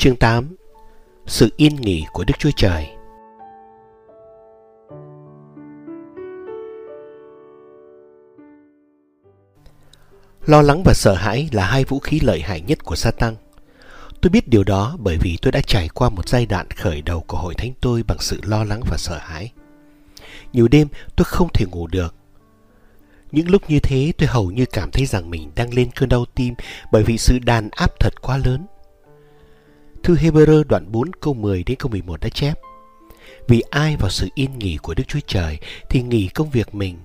Chương 8 Sự yên nghỉ của Đức Chúa Trời Lo lắng và sợ hãi là hai vũ khí lợi hại nhất của Satan. Tôi biết điều đó bởi vì tôi đã trải qua một giai đoạn khởi đầu của hội thánh tôi bằng sự lo lắng và sợ hãi. Nhiều đêm, tôi không thể ngủ được. Những lúc như thế, tôi hầu như cảm thấy rằng mình đang lên cơn đau tim bởi vì sự đàn áp thật quá lớn. Thư Hebrew đoạn 4 câu 10 đến câu 11 đã chép Vì ai vào sự yên nghỉ của Đức Chúa Trời thì nghỉ công việc mình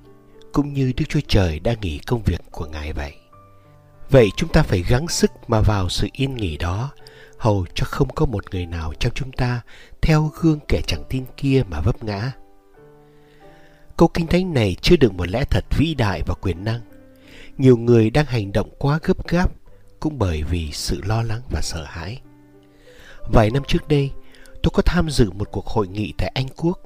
cũng như Đức Chúa Trời đã nghỉ công việc của Ngài vậy. Vậy chúng ta phải gắng sức mà vào sự yên nghỉ đó, hầu cho không có một người nào trong chúng ta theo gương kẻ chẳng tin kia mà vấp ngã. Câu kinh thánh này chưa được một lẽ thật vĩ đại và quyền năng. Nhiều người đang hành động quá gấp gáp cũng bởi vì sự lo lắng và sợ hãi. Vài năm trước đây, tôi có tham dự một cuộc hội nghị tại Anh Quốc.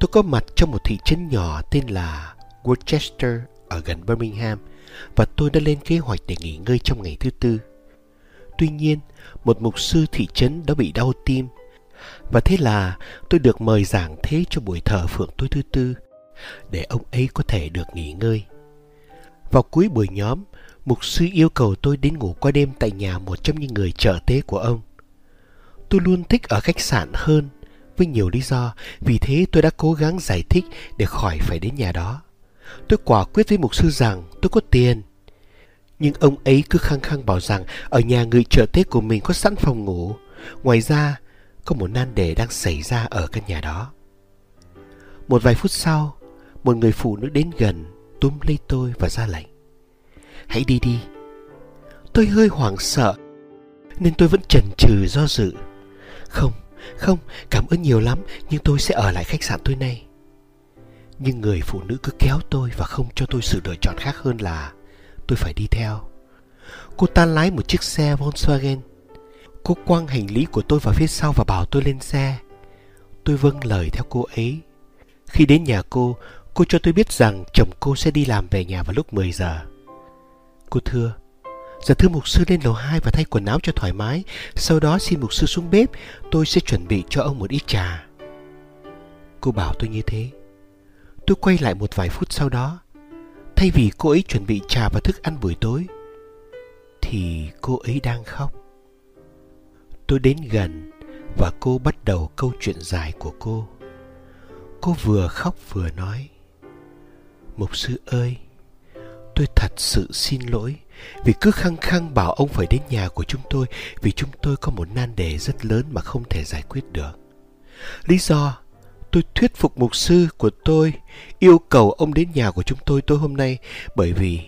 Tôi có mặt trong một thị trấn nhỏ tên là Worcester ở gần Birmingham và tôi đã lên kế hoạch để nghỉ ngơi trong ngày thứ tư. Tuy nhiên, một mục sư thị trấn đã bị đau tim và thế là tôi được mời giảng thế cho buổi thờ phượng tối thứ tư để ông ấy có thể được nghỉ ngơi. Vào cuối buổi nhóm, mục sư yêu cầu tôi đến ngủ qua đêm tại nhà một trong những người trợ tế của ông. Tôi luôn thích ở khách sạn hơn với nhiều lý do, vì thế tôi đã cố gắng giải thích để khỏi phải đến nhà đó. Tôi quả quyết với mục sư rằng tôi có tiền. Nhưng ông ấy cứ khăng khăng bảo rằng ở nhà người trợ tế của mình có sẵn phòng ngủ. Ngoài ra, có một nan đề đang xảy ra ở căn nhà đó. Một vài phút sau, một người phụ nữ đến gần túm lấy tôi và ra lệnh. Hãy đi đi. Tôi hơi hoảng sợ nên tôi vẫn chần chừ do dự. Không, không, cảm ơn nhiều lắm nhưng tôi sẽ ở lại khách sạn tối nay. Nhưng người phụ nữ cứ kéo tôi và không cho tôi sự lựa chọn khác hơn là tôi phải đi theo. Cô ta lái một chiếc xe Volkswagen. Cô quăng hành lý của tôi vào phía sau và bảo tôi lên xe. Tôi vâng lời theo cô ấy. Khi đến nhà cô, cô cho tôi biết rằng chồng cô sẽ đi làm về nhà vào lúc 10 giờ. Cô thưa, Dạ thưa mục sư lên lầu 2 và thay quần áo cho thoải mái. Sau đó xin mục sư xuống bếp, tôi sẽ chuẩn bị cho ông một ít trà. Cô bảo tôi như thế. Tôi quay lại một vài phút sau đó. Thay vì cô ấy chuẩn bị trà và thức ăn buổi tối, thì cô ấy đang khóc. Tôi đến gần và cô bắt đầu câu chuyện dài của cô. Cô vừa khóc vừa nói. Mục sư ơi, tôi thật sự xin lỗi vì cứ khăng khăng bảo ông phải đến nhà của chúng tôi vì chúng tôi có một nan đề rất lớn mà không thể giải quyết được. Lý do tôi thuyết phục mục sư của tôi yêu cầu ông đến nhà của chúng tôi tối hôm nay bởi vì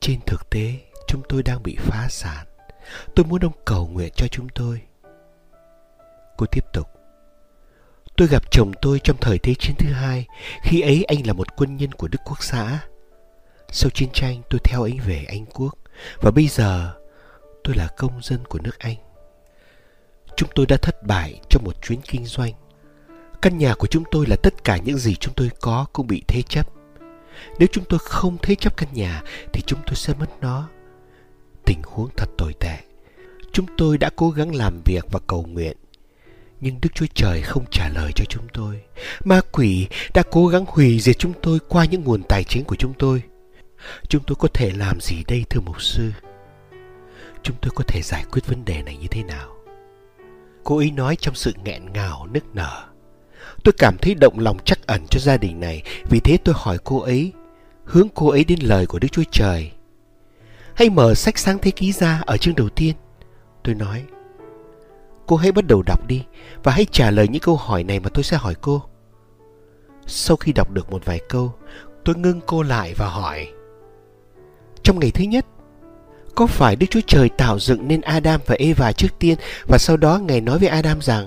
trên thực tế chúng tôi đang bị phá sản. Tôi muốn ông cầu nguyện cho chúng tôi. Cô tiếp tục. Tôi gặp chồng tôi trong thời Thế chiến thứ hai, khi ấy anh là một quân nhân của Đức Quốc xã. Sau chiến tranh, tôi theo anh về Anh Quốc và bây giờ, tôi là công dân của nước Anh. Chúng tôi đã thất bại trong một chuyến kinh doanh. Căn nhà của chúng tôi là tất cả những gì chúng tôi có cũng bị thế chấp. Nếu chúng tôi không thế chấp căn nhà, thì chúng tôi sẽ mất nó. Tình huống thật tồi tệ. Chúng tôi đã cố gắng làm việc và cầu nguyện, nhưng Đức Chúa Trời không trả lời cho chúng tôi. Ma quỷ đã cố gắng hủy diệt chúng tôi qua những nguồn tài chính của chúng tôi. Chúng tôi có thể làm gì đây thưa mục sư? Chúng tôi có thể giải quyết vấn đề này như thế nào? Cô ấy nói trong sự nghẹn ngào nức nở. Tôi cảm thấy động lòng chắc ẩn cho gia đình này, vì thế tôi hỏi cô ấy, hướng cô ấy đến lời của Đức Chúa Trời. Hãy mở sách sáng thế ký ra ở chương đầu tiên. Tôi nói, cô hãy bắt đầu đọc đi và hãy trả lời những câu hỏi này mà tôi sẽ hỏi cô. Sau khi đọc được một vài câu, tôi ngưng cô lại và hỏi trong ngày thứ nhất. Có phải Đức Chúa Trời tạo dựng nên Adam và Eva trước tiên và sau đó Ngài nói với Adam rằng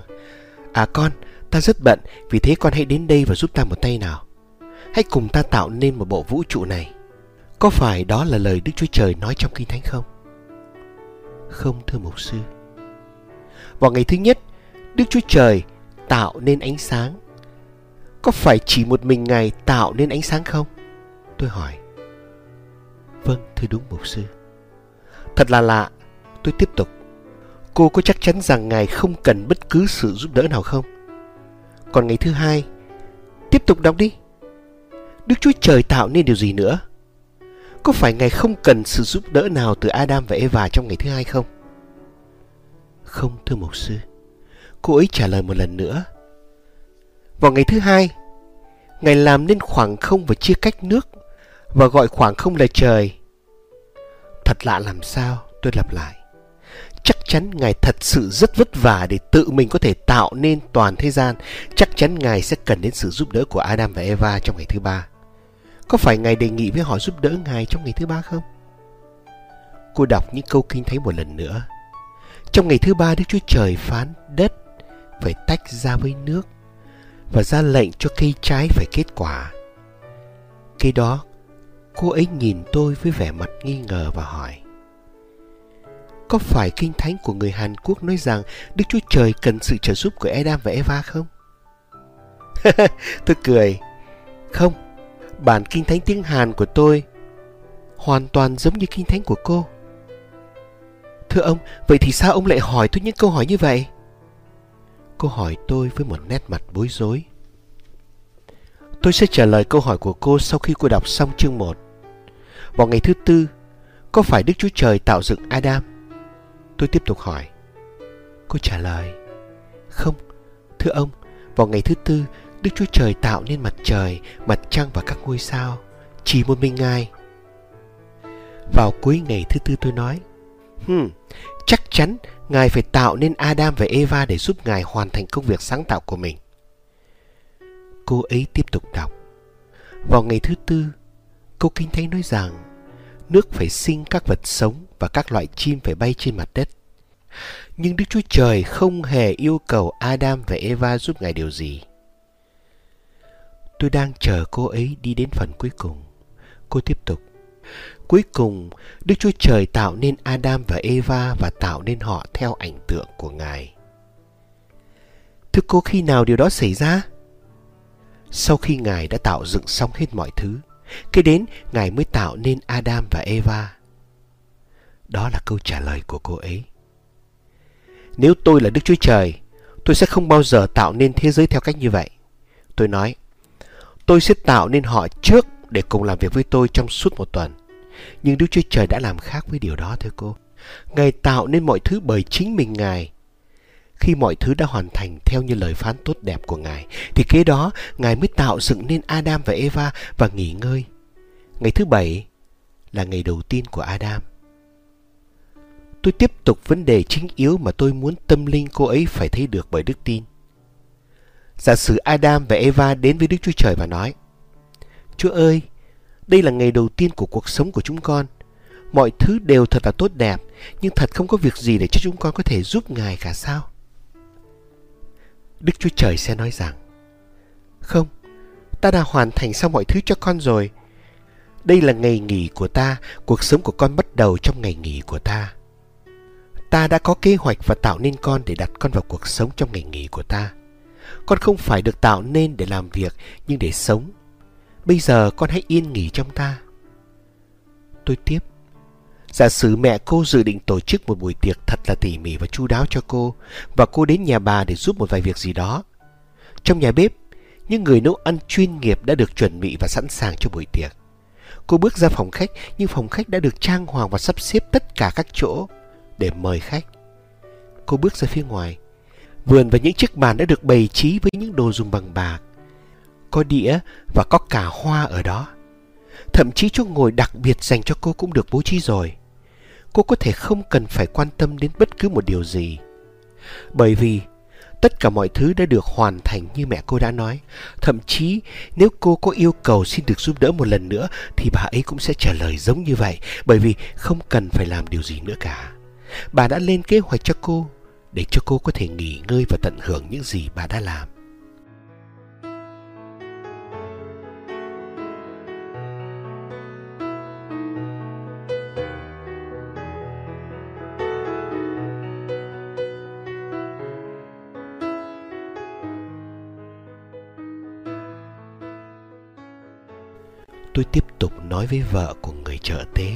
À con, ta rất bận, vì thế con hãy đến đây và giúp ta một tay nào. Hãy cùng ta tạo nên một bộ vũ trụ này. Có phải đó là lời Đức Chúa Trời nói trong Kinh Thánh không? Không thưa mục sư. Vào ngày thứ nhất, Đức Chúa Trời tạo nên ánh sáng. Có phải chỉ một mình Ngài tạo nên ánh sáng không? Tôi hỏi. Vâng, thưa đúng mục sư. Thật là lạ, tôi tiếp tục. cô có chắc chắn rằng Ngài không cần bất cứ sự giúp đỡ nào không? Còn ngày thứ hai, tiếp tục đọc đi. Đức Chúa Trời tạo nên điều gì nữa? Có phải Ngài không cần sự giúp đỡ nào từ Adam và Eva trong ngày thứ hai không? Không, thưa mục sư. Cô ấy trả lời một lần nữa. Vào ngày thứ hai, Ngài làm nên khoảng không và chia cách nước và gọi khoảng không là trời. Thật lạ làm sao, tôi lặp lại. Chắc chắn Ngài thật sự rất vất vả để tự mình có thể tạo nên toàn thế gian. Chắc chắn Ngài sẽ cần đến sự giúp đỡ của Adam và Eva trong ngày thứ ba. Có phải Ngài đề nghị với họ giúp đỡ Ngài trong ngày thứ ba không? Cô đọc những câu kinh thấy một lần nữa. Trong ngày thứ ba Đức Chúa Trời phán đất phải tách ra với nước và ra lệnh cho cây trái phải kết quả. cây đó, cô ấy nhìn tôi với vẻ mặt nghi ngờ và hỏi. Có phải kinh thánh của người Hàn Quốc nói rằng Đức Chúa Trời cần sự trợ giúp của Adam và Eva không? tôi cười. Không, bản kinh thánh tiếng Hàn của tôi hoàn toàn giống như kinh thánh của cô. Thưa ông, vậy thì sao ông lại hỏi tôi những câu hỏi như vậy? Cô hỏi tôi với một nét mặt bối rối. Tôi sẽ trả lời câu hỏi của cô sau khi cô đọc xong chương 1. Vào ngày thứ tư, có phải Đức Chúa Trời tạo dựng Adam? Tôi tiếp tục hỏi. Cô trả lời. Không, thưa ông, vào ngày thứ tư, Đức Chúa Trời tạo nên mặt trời, mặt trăng và các ngôi sao. Chỉ một mình Ngài. Vào cuối ngày thứ tư tôi nói. Hmm, chắc chắn Ngài phải tạo nên Adam và Eva để giúp Ngài hoàn thành công việc sáng tạo của mình. Cô ấy tiếp tục đọc. Vào ngày thứ tư, cô Kinh Thánh nói rằng nước phải sinh các vật sống và các loại chim phải bay trên mặt đất. Nhưng Đức Chúa Trời không hề yêu cầu Adam và Eva giúp Ngài điều gì. Tôi đang chờ cô ấy đi đến phần cuối cùng. Cô tiếp tục. Cuối cùng, Đức Chúa Trời tạo nên Adam và Eva và tạo nên họ theo ảnh tượng của Ngài. Thưa cô khi nào điều đó xảy ra? Sau khi Ngài đã tạo dựng xong hết mọi thứ, khi đến Ngài mới tạo nên Adam và Eva. Đó là câu trả lời của cô ấy. Nếu tôi là Đức Chúa Trời, tôi sẽ không bao giờ tạo nên thế giới theo cách như vậy. Tôi nói, tôi sẽ tạo nên họ trước để cùng làm việc với tôi trong suốt một tuần. Nhưng Đức Chúa Trời đã làm khác với điều đó thưa cô. Ngài tạo nên mọi thứ bởi chính mình Ngài. Khi mọi thứ đã hoàn thành theo như lời phán tốt đẹp của Ngài, thì kế đó Ngài mới tạo dựng nên Adam và Eva và nghỉ ngơi. Ngày thứ bảy là ngày đầu tiên của Adam. Tôi tiếp tục vấn đề chính yếu mà tôi muốn tâm linh cô ấy phải thấy được bởi đức tin. Giả sử Adam và Eva đến với Đức Chúa Trời và nói Chúa ơi, đây là ngày đầu tiên của cuộc sống của chúng con. Mọi thứ đều thật là tốt đẹp, nhưng thật không có việc gì để cho chúng con có thể giúp Ngài cả sao? Đức Chúa Trời sẽ nói rằng Không, ta đã hoàn thành xong mọi thứ cho con rồi. Đây là ngày nghỉ của ta, cuộc sống của con bắt đầu trong ngày nghỉ của ta. Ta đã có kế hoạch và tạo nên con để đặt con vào cuộc sống trong ngày nghỉ của ta. Con không phải được tạo nên để làm việc, nhưng để sống. Bây giờ con hãy yên nghỉ trong ta. Tôi tiếp. Giả sử mẹ cô dự định tổ chức một buổi tiệc thật là tỉ mỉ và chu đáo cho cô và cô đến nhà bà để giúp một vài việc gì đó. Trong nhà bếp, những người nấu ăn chuyên nghiệp đã được chuẩn bị và sẵn sàng cho buổi tiệc. Cô bước ra phòng khách nhưng phòng khách đã được trang hoàng và sắp xếp tất cả các chỗ để mời khách. Cô bước ra phía ngoài. Vườn và những chiếc bàn đã được bày trí với những đồ dùng bằng bạc. Có đĩa và có cả hoa ở đó. Thậm chí chỗ ngồi đặc biệt dành cho cô cũng được bố trí rồi. Cô có thể không cần phải quan tâm đến bất cứ một điều gì. Bởi vì tất cả mọi thứ đã được hoàn thành như mẹ cô đã nói. Thậm chí nếu cô có yêu cầu xin được giúp đỡ một lần nữa, thì bà ấy cũng sẽ trả lời giống như vậy, bởi vì không cần phải làm điều gì nữa cả. Bà đã lên kế hoạch cho cô để cho cô có thể nghỉ ngơi và tận hưởng những gì bà đã làm. Tôi tiếp tục nói với vợ của người trợ tế.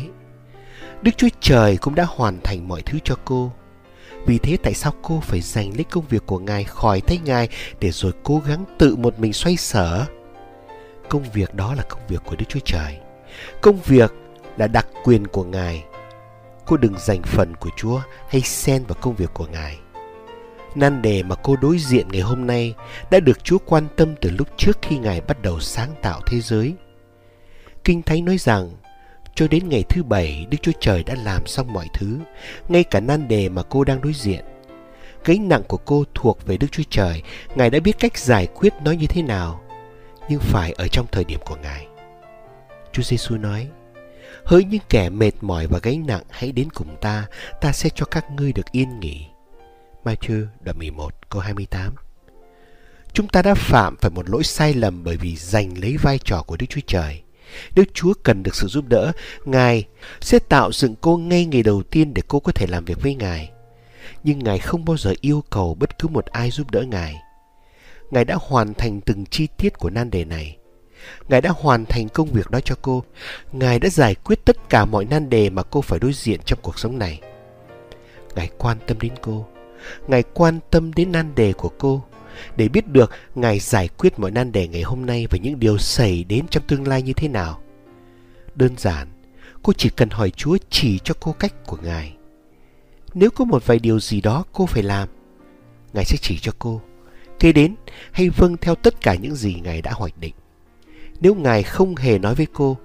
Đức Chúa Trời cũng đã hoàn thành mọi thứ cho cô. Vì thế tại sao cô phải giành lấy công việc của ngài khỏi tay ngài để rồi cố gắng tự một mình xoay sở? Công việc đó là công việc của Đức Chúa Trời. Công việc là đặc quyền của ngài. Cô đừng giành phần của Chúa hay xen vào công việc của ngài. Nan đề mà cô đối diện ngày hôm nay đã được Chúa quan tâm từ lúc trước khi Ngài bắt đầu sáng tạo thế giới. Kinh Thánh nói rằng cho đến ngày thứ bảy, Đức Chúa Trời đã làm xong mọi thứ, ngay cả nan đề mà cô đang đối diện. Gánh nặng của cô thuộc về Đức Chúa Trời, Ngài đã biết cách giải quyết nó như thế nào, nhưng phải ở trong thời điểm của Ngài. Chúa Giêsu nói, Hỡi những kẻ mệt mỏi và gánh nặng hãy đến cùng ta, ta sẽ cho các ngươi được yên nghỉ. Matthew đoạn 11 câu 28 Chúng ta đã phạm phải một lỗi sai lầm bởi vì giành lấy vai trò của Đức Chúa Trời. Đức Chúa cần được sự giúp đỡ, Ngài sẽ tạo dựng cô ngay ngày đầu tiên để cô có thể làm việc với Ngài. Nhưng Ngài không bao giờ yêu cầu bất cứ một ai giúp đỡ Ngài. Ngài đã hoàn thành từng chi tiết của nan đề này. Ngài đã hoàn thành công việc đó cho cô. Ngài đã giải quyết tất cả mọi nan đề mà cô phải đối diện trong cuộc sống này. Ngài quan tâm đến cô. Ngài quan tâm đến nan đề của cô để biết được Ngài giải quyết mọi nan đề ngày hôm nay và những điều xảy đến trong tương lai như thế nào. Đơn giản, cô chỉ cần hỏi Chúa chỉ cho cô cách của Ngài. Nếu có một vài điều gì đó cô phải làm, Ngài sẽ chỉ cho cô. Kế đến hay vâng theo tất cả những gì Ngài đã hoạch định. Nếu Ngài không hề nói với cô,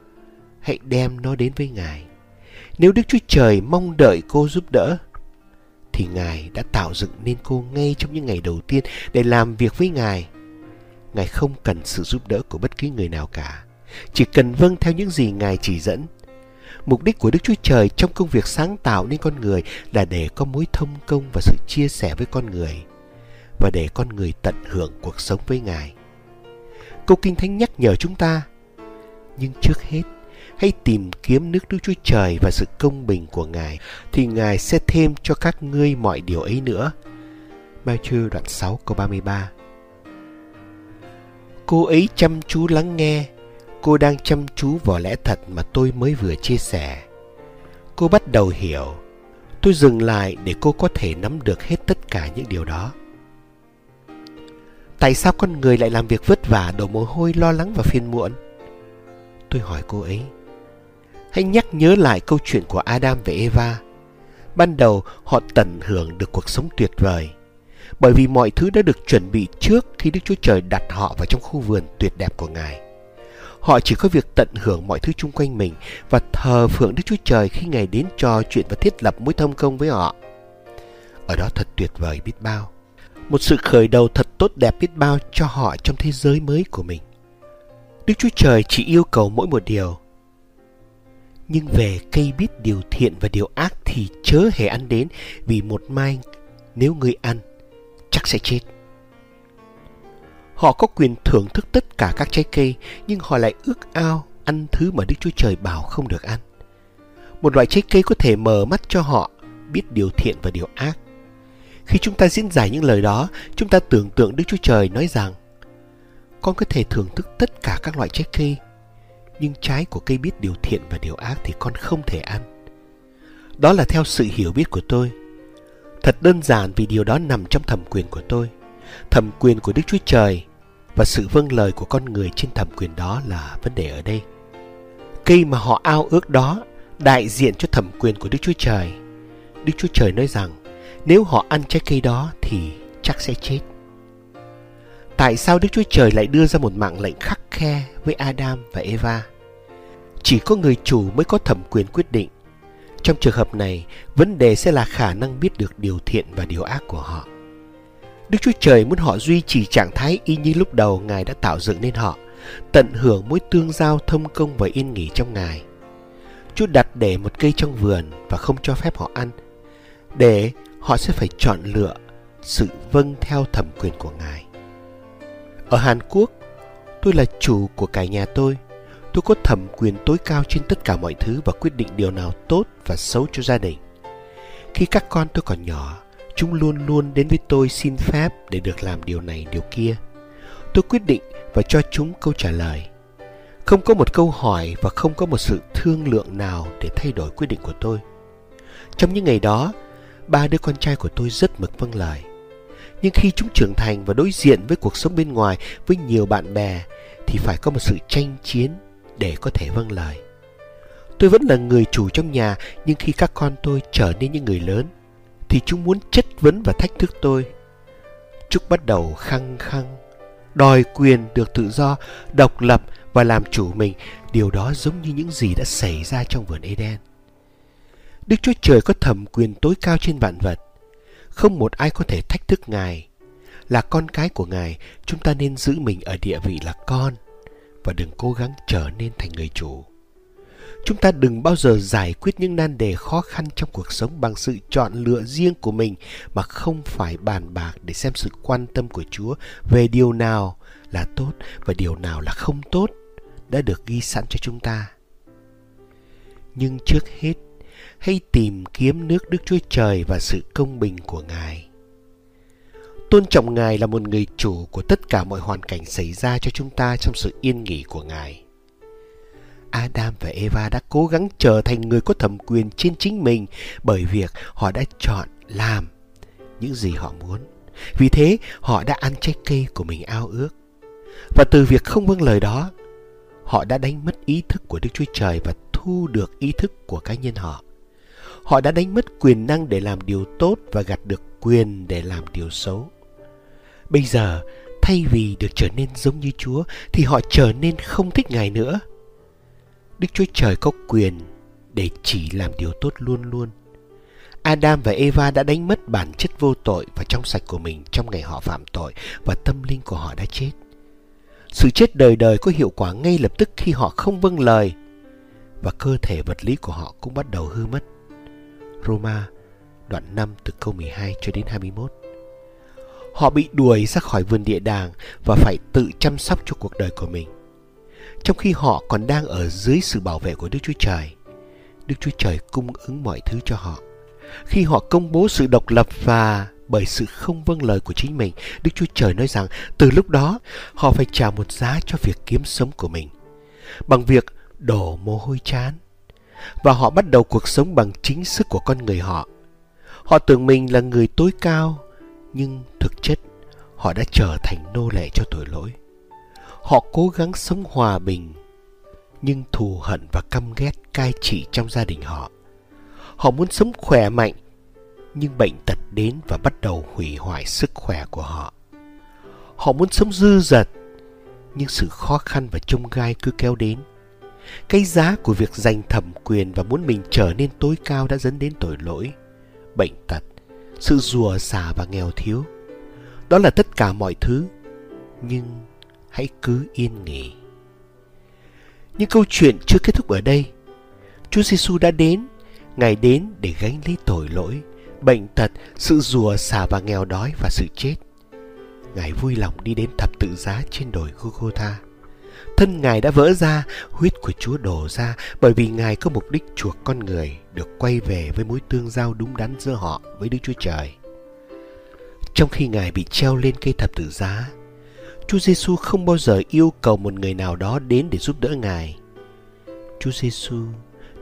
hãy đem nó đến với Ngài. Nếu Đức Chúa Trời mong đợi cô giúp đỡ, thì Ngài đã tạo dựng nên cô ngay trong những ngày đầu tiên để làm việc với Ngài. Ngài không cần sự giúp đỡ của bất cứ người nào cả, chỉ cần vâng theo những gì Ngài chỉ dẫn. Mục đích của Đức Chúa Trời trong công việc sáng tạo nên con người là để có mối thông công và sự chia sẻ với con người và để con người tận hưởng cuộc sống với Ngài. Câu Kinh Thánh nhắc nhở chúng ta, nhưng trước hết hãy tìm kiếm nước Đức Chúa Trời và sự công bình của Ngài, thì Ngài sẽ thêm cho các ngươi mọi điều ấy nữa. Matthew đoạn 6 câu 33 Cô ấy chăm chú lắng nghe, cô đang chăm chú vào lẽ thật mà tôi mới vừa chia sẻ. Cô bắt đầu hiểu, tôi dừng lại để cô có thể nắm được hết tất cả những điều đó. Tại sao con người lại làm việc vất vả, đổ mồ hôi, lo lắng và phiền muộn? Tôi hỏi cô ấy. Hãy nhắc nhớ lại câu chuyện của Adam và Eva. Ban đầu, họ tận hưởng được cuộc sống tuyệt vời. Bởi vì mọi thứ đã được chuẩn bị trước khi Đức Chúa Trời đặt họ vào trong khu vườn tuyệt đẹp của Ngài. Họ chỉ có việc tận hưởng mọi thứ chung quanh mình và thờ phượng Đức Chúa Trời khi Ngài đến trò chuyện và thiết lập mối thông công với họ. Ở đó thật tuyệt vời biết bao. Một sự khởi đầu thật tốt đẹp biết bao cho họ trong thế giới mới của mình. Đức Chúa Trời chỉ yêu cầu mỗi một điều nhưng về cây biết điều thiện và điều ác thì chớ hề ăn đến vì một mai nếu ngươi ăn chắc sẽ chết. Họ có quyền thưởng thức tất cả các trái cây nhưng họ lại ước ao ăn thứ mà Đức Chúa Trời bảo không được ăn. Một loại trái cây có thể mở mắt cho họ biết điều thiện và điều ác. Khi chúng ta diễn giải những lời đó, chúng ta tưởng tượng Đức Chúa Trời nói rằng con có thể thưởng thức tất cả các loại trái cây nhưng trái của cây biết điều thiện và điều ác thì con không thể ăn. Đó là theo sự hiểu biết của tôi. Thật đơn giản vì điều đó nằm trong thẩm quyền của tôi. Thẩm quyền của Đức Chúa Trời và sự vâng lời của con người trên thẩm quyền đó là vấn đề ở đây. Cây mà họ ao ước đó đại diện cho thẩm quyền của Đức Chúa Trời. Đức Chúa Trời nói rằng, nếu họ ăn trái cây đó thì chắc sẽ chết. Tại sao Đức Chúa Trời lại đưa ra một mạng lệnh khắc khe với Adam và Eva? Chỉ có người chủ mới có thẩm quyền quyết định. Trong trường hợp này, vấn đề sẽ là khả năng biết được điều thiện và điều ác của họ. Đức Chúa Trời muốn họ duy trì trạng thái y như lúc đầu Ngài đã tạo dựng nên họ, tận hưởng mối tương giao thông công và yên nghỉ trong Ngài. Chúa đặt để một cây trong vườn và không cho phép họ ăn, để họ sẽ phải chọn lựa sự vâng theo thẩm quyền của Ngài. Ở Hàn Quốc, tôi là chủ của cả nhà tôi. Tôi có thẩm quyền tối cao trên tất cả mọi thứ và quyết định điều nào tốt và xấu cho gia đình. Khi các con tôi còn nhỏ, chúng luôn luôn đến với tôi xin phép để được làm điều này điều kia. Tôi quyết định và cho chúng câu trả lời. Không có một câu hỏi và không có một sự thương lượng nào để thay đổi quyết định của tôi. Trong những ngày đó, ba đứa con trai của tôi rất mực vâng lời. Nhưng khi chúng trưởng thành và đối diện với cuộc sống bên ngoài với nhiều bạn bè thì phải có một sự tranh chiến để có thể vâng lời. Tôi vẫn là người chủ trong nhà nhưng khi các con tôi trở nên những người lớn thì chúng muốn chất vấn và thách thức tôi. Chúng bắt đầu khăng khăng, đòi quyền được tự do, độc lập và làm chủ mình. Điều đó giống như những gì đã xảy ra trong vườn Eden. Đức Chúa Trời có thẩm quyền tối cao trên vạn vật. Không một ai có thể thách thức Ngài. Là con cái của Ngài, chúng ta nên giữ mình ở địa vị là con và đừng cố gắng trở nên thành người chủ. Chúng ta đừng bao giờ giải quyết những nan đề khó khăn trong cuộc sống bằng sự chọn lựa riêng của mình mà không phải bàn bạc để xem sự quan tâm của Chúa về điều nào là tốt và điều nào là không tốt đã được ghi sẵn cho chúng ta. Nhưng trước hết, hay tìm kiếm nước Đức Chúa Trời và sự công bình của Ngài. Tôn trọng Ngài là một người chủ của tất cả mọi hoàn cảnh xảy ra cho chúng ta trong sự yên nghỉ của Ngài. Adam và Eva đã cố gắng trở thành người có thẩm quyền trên chính mình bởi việc họ đã chọn làm những gì họ muốn. Vì thế, họ đã ăn trái cây của mình ao ước. Và từ việc không vâng lời đó, họ đã đánh mất ý thức của Đức Chúa Trời và thu được ý thức của cá nhân họ. Họ đã đánh mất quyền năng để làm điều tốt và gặt được quyền để làm điều xấu. Bây giờ, thay vì được trở nên giống như Chúa thì họ trở nên không thích Ngài nữa. Đức Chúa Trời có quyền để chỉ làm điều tốt luôn luôn. Adam và Eva đã đánh mất bản chất vô tội và trong sạch của mình trong ngày họ phạm tội và tâm linh của họ đã chết. Sự chết đời đời có hiệu quả ngay lập tức khi họ không vâng lời và cơ thể vật lý của họ cũng bắt đầu hư mất. Roma đoạn 5 từ câu 12 cho đến 21. Họ bị đuổi ra khỏi vườn địa đàng và phải tự chăm sóc cho cuộc đời của mình trong khi họ còn đang ở dưới sự bảo vệ của Đức Chúa Trời. Đức Chúa Trời cung ứng mọi thứ cho họ. Khi họ công bố sự độc lập và bởi sự không vâng lời của chính mình, Đức Chúa Trời nói rằng từ lúc đó họ phải trả một giá cho việc kiếm sống của mình. Bằng việc đổ mồ hôi chán. Và họ bắt đầu cuộc sống bằng chính sức của con người họ. Họ tưởng mình là người tối cao, nhưng thực chất họ đã trở thành nô lệ cho tội lỗi. Họ cố gắng sống hòa bình, nhưng thù hận và căm ghét cai trị trong gia đình họ. Họ muốn sống khỏe mạnh, nhưng bệnh tật đến và bắt đầu hủy hoại sức khỏe của họ. Họ muốn sống dư dật, nhưng sự khó khăn và trông gai cứ kéo đến. Cái giá của việc giành thẩm quyền và muốn mình trở nên tối cao đã dẫn đến tội lỗi, bệnh tật, sự rùa xả và nghèo thiếu. Đó là tất cả mọi thứ, nhưng hãy cứ yên nghỉ. Nhưng câu chuyện chưa kết thúc ở đây. Chúa Giêsu đã đến, Ngài đến để gánh lấy tội lỗi, bệnh tật, sự rùa xả và nghèo đói và sự chết. Ngài vui lòng đi đến thập tự giá trên đồi Golgotha. Thân Ngài đã vỡ ra, huyết của Chúa đổ ra bởi vì Ngài có mục đích chuộc con người được quay về với mối tương giao đúng đắn giữa họ với Đức Chúa Trời. Trong khi Ngài bị treo lên cây thập tự giá, Chúa Giêsu không bao giờ yêu cầu một người nào đó đến để giúp đỡ Ngài. Chúa Giêsu,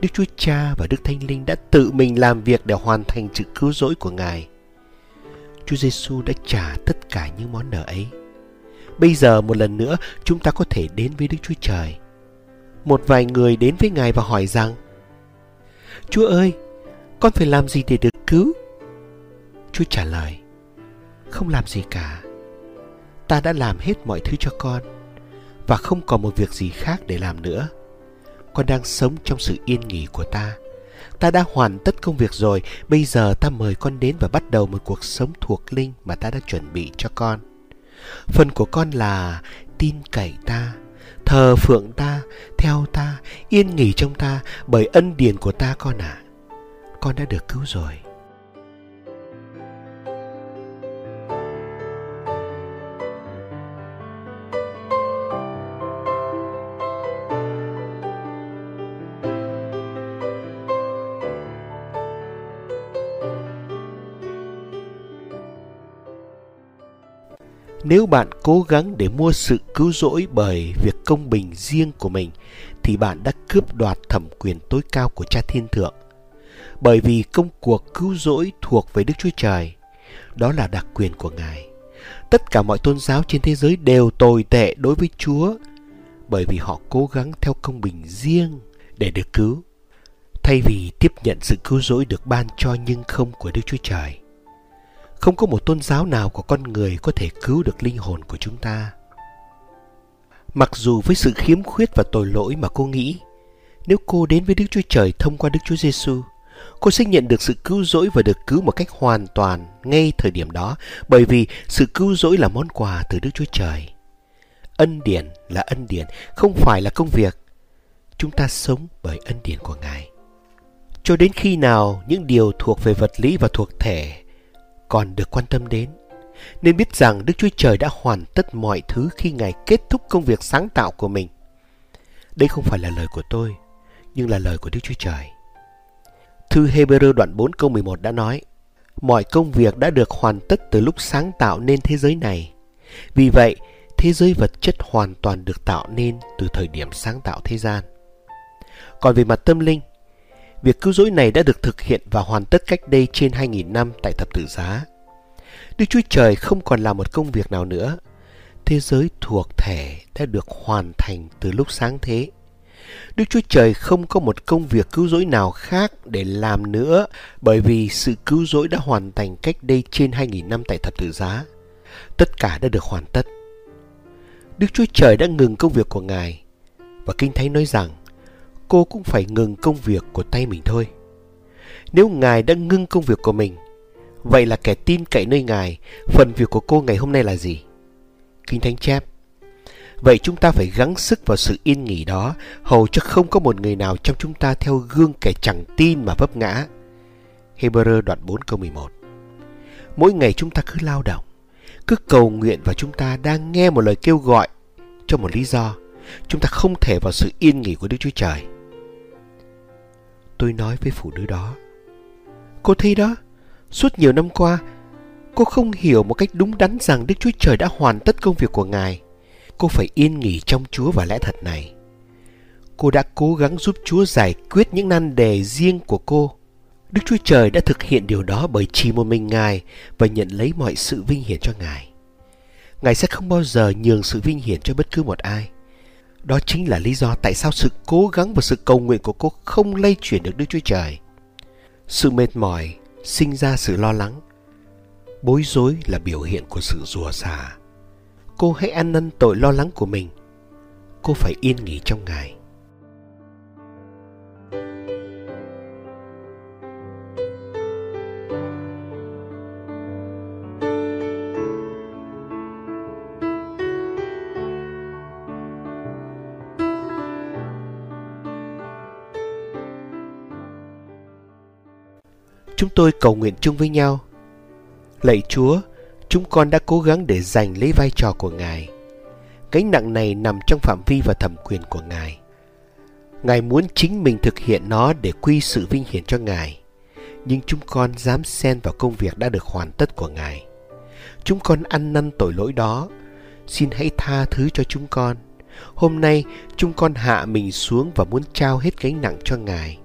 Đức Chúa Cha và Đức Thánh Linh đã tự mình làm việc để hoàn thành sự cứu rỗi của Ngài. Chúa Giêsu đã trả tất cả những món nợ ấy. Bây giờ một lần nữa chúng ta có thể đến với Đức Chúa Trời. Một vài người đến với Ngài và hỏi rằng Chúa ơi, con phải làm gì để được cứu? Chúa trả lời Không làm gì cả. Ta đã làm hết mọi thứ cho con và không còn một việc gì khác để làm nữa. Con đang sống trong sự yên nghỉ của ta. Ta đã hoàn tất công việc rồi. Bây giờ ta mời con đến và bắt đầu một cuộc sống thuộc linh mà ta đã chuẩn bị cho con phần của con là tin cậy ta, thờ phượng ta, theo ta, yên nghỉ trong ta bởi ân điển của ta con ạ à. con đã được cứu rồi Nếu bạn cố gắng để mua sự cứu rỗi bởi việc công bình riêng của mình, thì bạn đã cướp đoạt thẩm quyền tối cao của cha thiên thượng. bởi vì công cuộc cứu rỗi thuộc về Đức Chúa Trời. Đó là đặc quyền của Ngài. Tất cả mọi tôn giáo trên thế giới đều tồi tệ đối với Chúa, bởi vì họ cố gắng theo công bình riêng để được cứu, thay vì tiếp nhận sự cứu rỗi được ban cho nhưng không của Đức Chúa Trời. Không có một tôn giáo nào của con người có thể cứu được linh hồn của chúng ta. Mặc dù với sự khiếm khuyết và tội lỗi mà cô nghĩ, nếu cô đến với Đức Chúa Trời thông qua Đức Chúa Giêsu, cô sẽ nhận được sự cứu rỗi và được cứu một cách hoàn toàn ngay thời điểm đó, bởi vì sự cứu rỗi là món quà từ Đức Chúa Trời. Ân điển là ân điển, không phải là công việc. Chúng ta sống bởi ân điển của Ngài. Cho đến khi nào những điều thuộc về vật lý và thuộc thể còn được quan tâm đến, nên biết rằng Đức Chúa Trời đã hoàn tất mọi thứ khi Ngài kết thúc công việc sáng tạo của mình. Đây không phải là lời của tôi, nhưng là lời của Đức Chúa Trời. Thư Hebrew đoạn 4 câu 11 đã nói, Mọi công việc đã được hoàn tất từ lúc sáng tạo nên thế giới này. Vì vậy, thế giới vật chất hoàn toàn được tạo nên từ thời điểm sáng tạo thế gian. Còn về mặt tâm linh, việc cứu rỗi này đã được thực hiện và hoàn tất cách đây trên 2.000 năm tại thập tự giá. Đức Chúa Trời không còn làm một công việc nào nữa. Thế giới thuộc thể đã được hoàn thành từ lúc sáng thế. Đức Chúa Trời không có một công việc cứu rỗi nào khác để làm nữa bởi vì sự cứu rỗi đã hoàn thành cách đây trên 2.000 năm tại thập tự giá. Tất cả đã được hoàn tất. Đức Chúa Trời đã ngừng công việc của Ngài và Kinh Thánh nói rằng cô cũng phải ngừng công việc của tay mình thôi. Nếu Ngài đã ngưng công việc của mình, vậy là kẻ tin cậy nơi Ngài, phần việc của cô ngày hôm nay là gì? Kinh Thánh chép, Vậy chúng ta phải gắng sức vào sự yên nghỉ đó, hầu cho không có một người nào trong chúng ta theo gương kẻ chẳng tin mà vấp ngã. Hebrew đoạn 4 câu 11 Mỗi ngày chúng ta cứ lao động, cứ cầu nguyện và chúng ta đang nghe một lời kêu gọi cho một lý do. Chúng ta không thể vào sự yên nghỉ của Đức Chúa Trời. Tôi nói với phụ nữ đó. Cô thấy đó, suốt nhiều năm qua, cô không hiểu một cách đúng đắn rằng Đức Chúa Trời đã hoàn tất công việc của Ngài. Cô phải yên nghỉ trong Chúa và lẽ thật này. Cô đã cố gắng giúp Chúa giải quyết những nan đề riêng của cô. Đức Chúa Trời đã thực hiện điều đó bởi chỉ một mình Ngài và nhận lấy mọi sự vinh hiển cho Ngài. Ngài sẽ không bao giờ nhường sự vinh hiển cho bất cứ một ai. Đó chính là lý do tại sao sự cố gắng và sự cầu nguyện của cô không lây chuyển được Đức Chúa Trời. Sự mệt mỏi sinh ra sự lo lắng. Bối rối là biểu hiện của sự rùa xả. Cô hãy ăn năn tội lo lắng của mình. Cô phải yên nghỉ trong Ngài. Chúng tôi cầu nguyện chung với nhau. Lạy Chúa, chúng con đã cố gắng để giành lấy vai trò của Ngài. Gánh nặng này nằm trong phạm vi và thẩm quyền của Ngài. Ngài muốn chính mình thực hiện nó để quy sự vinh hiển cho Ngài. Nhưng chúng con dám xen vào công việc đã được hoàn tất của Ngài. Chúng con ăn năn tội lỗi đó. Xin hãy tha thứ cho chúng con. Hôm nay chúng con hạ mình xuống và muốn trao hết gánh nặng cho Ngài.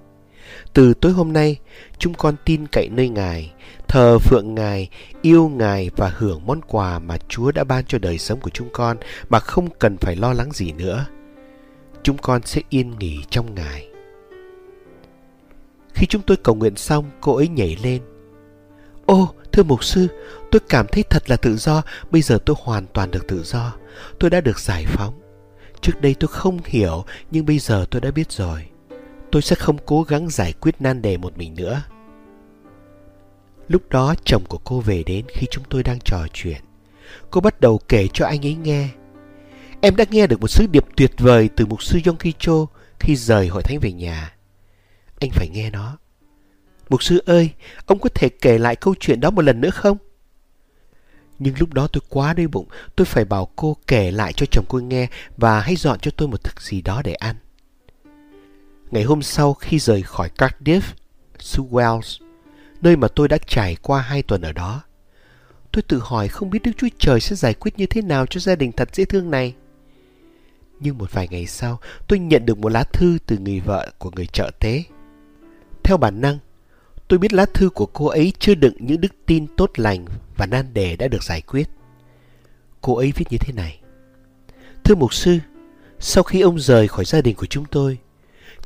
Từ tối hôm nay, chúng con tin cậy nơi Ngài, thờ phượng Ngài, yêu Ngài và hưởng món quà mà Chúa đã ban cho đời sống của chúng con mà không cần phải lo lắng gì nữa. Chúng con sẽ yên nghỉ trong Ngài. Khi chúng tôi cầu nguyện xong, cô ấy nhảy lên. Ô, thưa mục sư, tôi cảm thấy thật là tự do, bây giờ tôi hoàn toàn được tự do. Tôi đã được giải phóng. Trước đây tôi không hiểu, nhưng bây giờ tôi đã biết rồi tôi sẽ không cố gắng giải quyết nan đề một mình nữa. Lúc đó chồng của cô về đến khi chúng tôi đang trò chuyện. Cô bắt đầu kể cho anh ấy nghe. Em đã nghe được một sứ điệp tuyệt vời từ mục sư Yong Cho khi rời hội thánh về nhà. Anh phải nghe nó. Mục sư ơi, ông có thể kể lại câu chuyện đó một lần nữa không? Nhưng lúc đó tôi quá đói bụng, tôi phải bảo cô kể lại cho chồng cô nghe và hãy dọn cho tôi một thực gì đó để ăn. Ngày hôm sau khi rời khỏi Cardiff, xứ Wales, nơi mà tôi đã trải qua hai tuần ở đó, tôi tự hỏi không biết Đức Chúa Trời sẽ giải quyết như thế nào cho gia đình thật dễ thương này. Nhưng một vài ngày sau, tôi nhận được một lá thư từ người vợ của người trợ tế. Theo bản năng, Tôi biết lá thư của cô ấy chưa đựng những đức tin tốt lành và nan đề đã được giải quyết. Cô ấy viết như thế này. Thưa mục sư, sau khi ông rời khỏi gia đình của chúng tôi,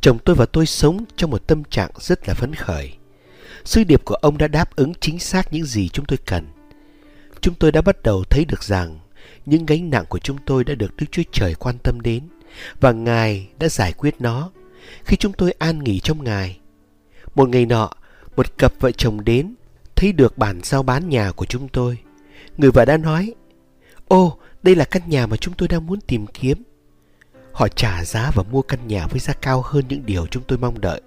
chồng tôi và tôi sống trong một tâm trạng rất là phấn khởi. Sư điệp của ông đã đáp ứng chính xác những gì chúng tôi cần. Chúng tôi đã bắt đầu thấy được rằng những gánh nặng của chúng tôi đã được Đức Chúa Trời quan tâm đến và Ngài đã giải quyết nó khi chúng tôi an nghỉ trong Ngài. Một ngày nọ, một cặp vợ chồng đến thấy được bản giao bán nhà của chúng tôi. Người vợ đã nói, Ô, đây là căn nhà mà chúng tôi đang muốn tìm kiếm. Họ trả giá và mua căn nhà với giá cao hơn những điều chúng tôi mong đợi.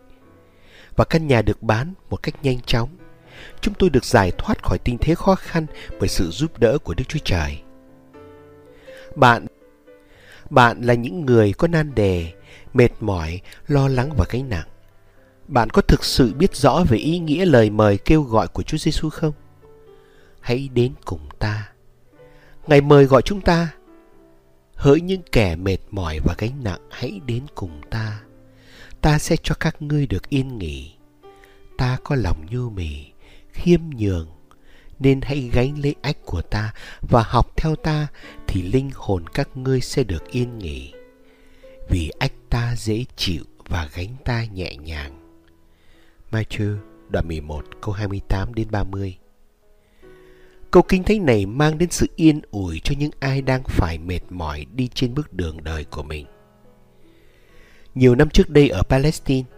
Và căn nhà được bán một cách nhanh chóng. Chúng tôi được giải thoát khỏi tình thế khó khăn bởi sự giúp đỡ của Đức Chúa Trời. Bạn bạn là những người có nan đề, mệt mỏi, lo lắng và gánh nặng. Bạn có thực sự biết rõ về ý nghĩa lời mời kêu gọi của Chúa Giêsu không? Hãy đến cùng ta. Ngài mời gọi chúng ta. Hỡi những kẻ mệt mỏi và gánh nặng, hãy đến cùng ta. Ta sẽ cho các ngươi được yên nghỉ. Ta có lòng nhu mì, khiêm nhường, nên hãy gánh lấy ách của ta và học theo ta thì linh hồn các ngươi sẽ được yên nghỉ. Vì ách ta dễ chịu và gánh ta nhẹ nhàng. Matthew đoạn 11 câu 28 đến 30 Câu kinh thánh này mang đến sự yên ủi cho những ai đang phải mệt mỏi đi trên bước đường đời của mình. Nhiều năm trước đây ở Palestine,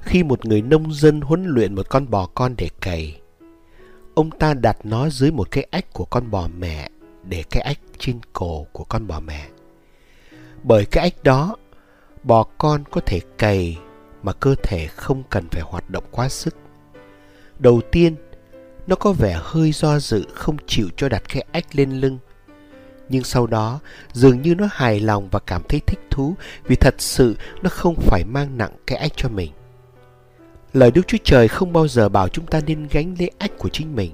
khi một người nông dân huấn luyện một con bò con để cày, ông ta đặt nó dưới một cái ách của con bò mẹ để cái ách trên cổ của con bò mẹ. Bởi cái ách đó, bò con có thể cày mà cơ thể không cần phải hoạt động quá sức. Đầu tiên, nó có vẻ hơi do dự không chịu cho đặt cái ách lên lưng. Nhưng sau đó, dường như nó hài lòng và cảm thấy thích thú vì thật sự nó không phải mang nặng cái ách cho mình. Lời Đức Chúa Trời không bao giờ bảo chúng ta nên gánh lấy ách của chính mình.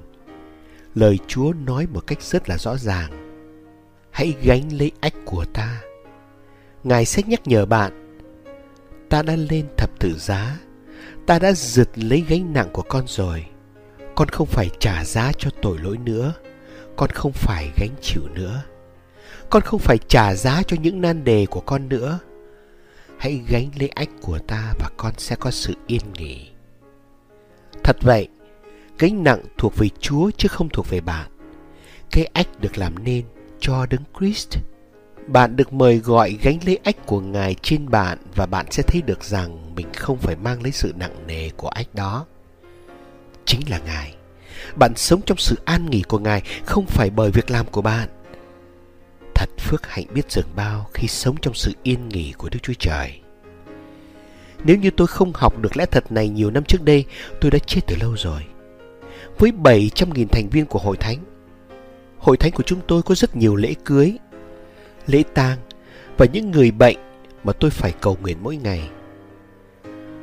Lời Chúa nói một cách rất là rõ ràng. Hãy gánh lấy ách của ta. Ngài sẽ nhắc nhở bạn. Ta đã lên thập tử giá. Ta đã giật lấy gánh nặng của con rồi. Con không phải trả giá cho tội lỗi nữa. Con không phải gánh chịu nữa. Con không phải trả giá cho những nan đề của con nữa hãy gánh lấy ách của ta và con sẽ có sự yên nghỉ. Thật vậy, gánh nặng thuộc về Chúa chứ không thuộc về bạn. Cái ách được làm nên cho Đấng Christ. Bạn được mời gọi gánh lấy ách của Ngài trên bạn và bạn sẽ thấy được rằng mình không phải mang lấy sự nặng nề của ách đó. Chính là Ngài. Bạn sống trong sự an nghỉ của Ngài không phải bởi việc làm của bạn Thật phước hạnh biết dường bao khi sống trong sự yên nghỉ của Đức Chúa Trời. Nếu như tôi không học được lẽ thật này nhiều năm trước đây, tôi đã chết từ lâu rồi. Với 700.000 thành viên của hội thánh, hội thánh của chúng tôi có rất nhiều lễ cưới, lễ tang và những người bệnh mà tôi phải cầu nguyện mỗi ngày.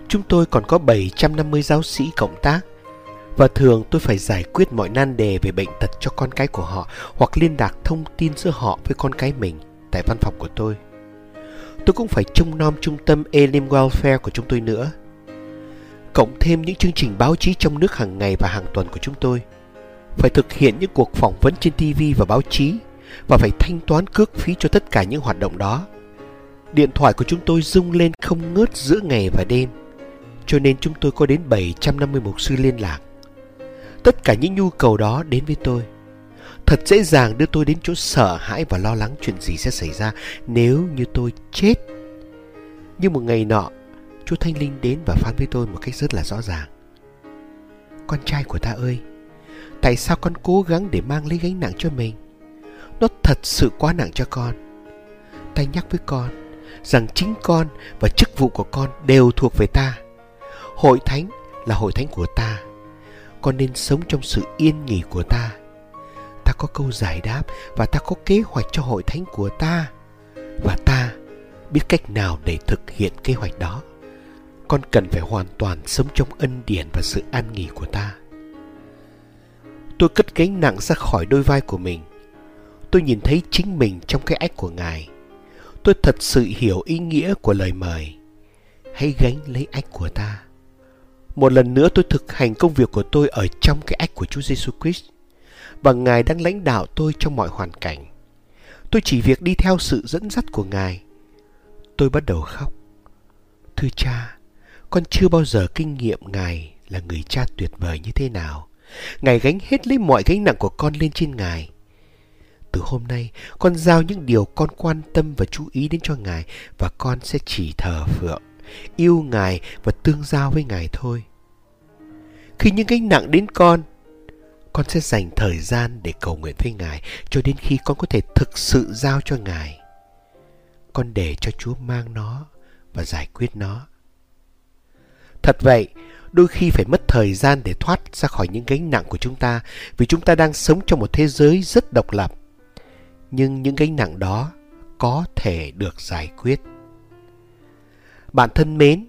Chúng tôi còn có 750 giáo sĩ cộng tác và thường tôi phải giải quyết mọi nan đề về bệnh tật cho con cái của họ hoặc liên lạc thông tin giữa họ với con cái mình tại văn phòng của tôi. Tôi cũng phải trông nom trung tâm Elim Welfare của chúng tôi nữa. Cộng thêm những chương trình báo chí trong nước hàng ngày và hàng tuần của chúng tôi. Phải thực hiện những cuộc phỏng vấn trên TV và báo chí và phải thanh toán cước phí cho tất cả những hoạt động đó. Điện thoại của chúng tôi rung lên không ngớt giữa ngày và đêm, cho nên chúng tôi có đến 750 mục sư liên lạc tất cả những nhu cầu đó đến với tôi. Thật dễ dàng đưa tôi đến chỗ sợ hãi và lo lắng chuyện gì sẽ xảy ra nếu như tôi chết. Nhưng một ngày nọ, chúa thanh linh đến và phán với tôi một cách rất là rõ ràng. Con trai của ta ơi, tại sao con cố gắng để mang lấy gánh nặng cho mình? Nó thật sự quá nặng cho con. Ta nhắc với con rằng chính con và chức vụ của con đều thuộc về ta. Hội thánh là hội thánh của ta con nên sống trong sự yên nghỉ của ta. Ta có câu giải đáp và ta có kế hoạch cho hội thánh của ta. Và ta biết cách nào để thực hiện kế hoạch đó. Con cần phải hoàn toàn sống trong ân điển và sự an nghỉ của ta. Tôi cất gánh nặng ra khỏi đôi vai của mình. Tôi nhìn thấy chính mình trong cái ách của ngài. Tôi thật sự hiểu ý nghĩa của lời mời. Hãy gánh lấy ách của ta. Một lần nữa tôi thực hành công việc của tôi ở trong cái ách của Chúa Giêsu Christ và Ngài đang lãnh đạo tôi trong mọi hoàn cảnh. Tôi chỉ việc đi theo sự dẫn dắt của Ngài. Tôi bắt đầu khóc. Thưa cha, con chưa bao giờ kinh nghiệm Ngài là người cha tuyệt vời như thế nào. Ngài gánh hết lấy mọi gánh nặng của con lên trên Ngài. Từ hôm nay, con giao những điều con quan tâm và chú ý đến cho Ngài và con sẽ chỉ thờ phượng, yêu Ngài và tương giao với Ngài thôi. Khi những gánh nặng đến con, con sẽ dành thời gian để cầu nguyện với Ngài cho đến khi con có thể thực sự giao cho Ngài. Con để cho Chúa mang nó và giải quyết nó. Thật vậy, đôi khi phải mất thời gian để thoát ra khỏi những gánh nặng của chúng ta vì chúng ta đang sống trong một thế giới rất độc lập. Nhưng những gánh nặng đó có thể được giải quyết. Bạn thân mến,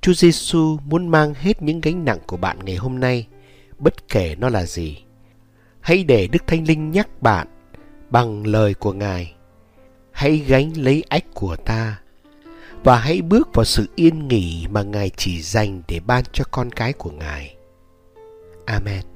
Chúa Giêsu muốn mang hết những gánh nặng của bạn ngày hôm nay, bất kể nó là gì. Hãy để Đức Thánh Linh nhắc bạn bằng lời của Ngài. Hãy gánh lấy ách của ta và hãy bước vào sự yên nghỉ mà Ngài chỉ dành để ban cho con cái của Ngài. Amen.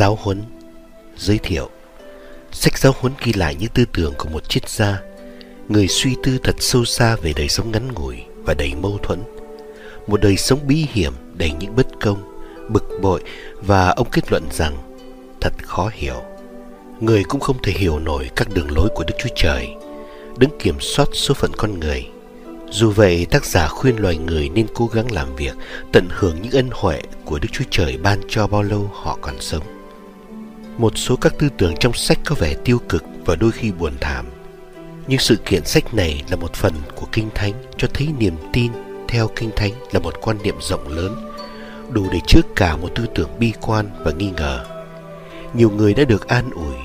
Giáo huấn Giới thiệu. Sách giáo huấn ghi lại những tư tưởng của một triết gia Người suy tư thật sâu xa về đời sống ngắn ngủi và đầy mâu thuẫn. Một đời sống bí hiểm đầy những bất công, bực bội Và ông kết luận rằng thật khó hiểu. Người cũng không thể hiểu nổi các đường lối của Đức Chúa Trời Đứng kiểm soát số phận con người. Dù vậy, tác giả khuyên loài người nên cố gắng làm việc, tận hưởng những ân huệ của Đức Chúa Trời ban cho bao lâu họ còn sống. Một số các tư tưởng trong sách có vẻ tiêu cực và đôi khi buồn thảm. Nhưng sự kiện sách này là một phần của Kinh Thánh cho thấy niềm tin theo Kinh Thánh là một quan niệm rộng lớn, đủ để trước cả một tư tưởng bi quan và nghi ngờ. Nhiều người đã được an ủi,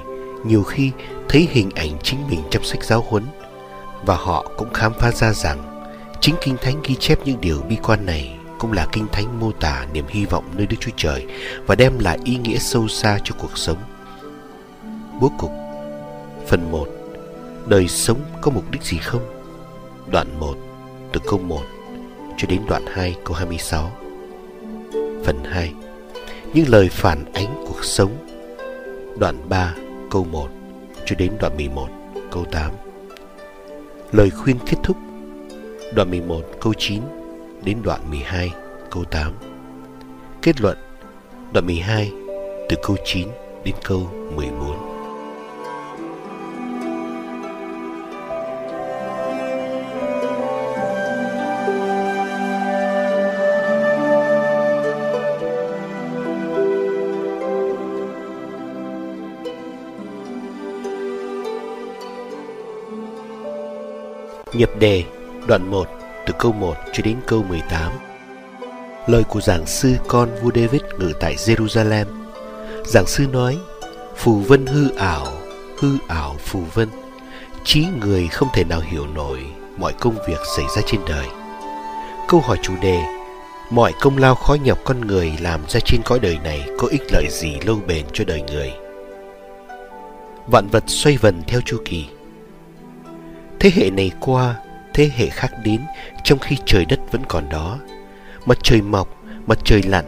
nhiều khi thấy hình ảnh chính mình trong sách giáo huấn, và họ cũng khám phá ra rằng Chính Kinh Thánh ghi chép những điều bi quan này cũng là Kinh Thánh mô tả niềm hy vọng nơi Đức Chúa Trời và đem lại ý nghĩa sâu xa cho cuộc sống. Bố cục, Phần 1 Đời sống có mục đích gì không? Đoạn 1 Từ câu 1 cho đến đoạn 2 câu 26 Phần 2 Những lời phản ánh cuộc sống. Đoạn 3 câu 1 cho đến đoạn 11 câu 8 Lời khuyên kết thúc. Đoạn 11 câu 9 đến đoạn 12 câu 8 Kết luận, Đoạn 12 từ câu 9 đến câu 14 Nhập đề, đoạn 1 từ câu 1 cho đến câu 18 Lời của giảng sư con vua David ngự tại Jerusalem. Giảng sư nói Phù vân hư ảo, hư ảo phù vân. Trí người không thể nào hiểu nổi mọi công việc xảy ra trên đời. Câu hỏi chủ đề Mọi công lao khó nhọc con người làm ra trên cõi đời này có ích lợi gì lâu bền cho đời người? Vạn vật xoay vần theo chu kỳ. Thế hệ này qua, thế hệ khác đến trong khi trời đất vẫn còn đó. Mặt trời mọc, mặt trời lặn,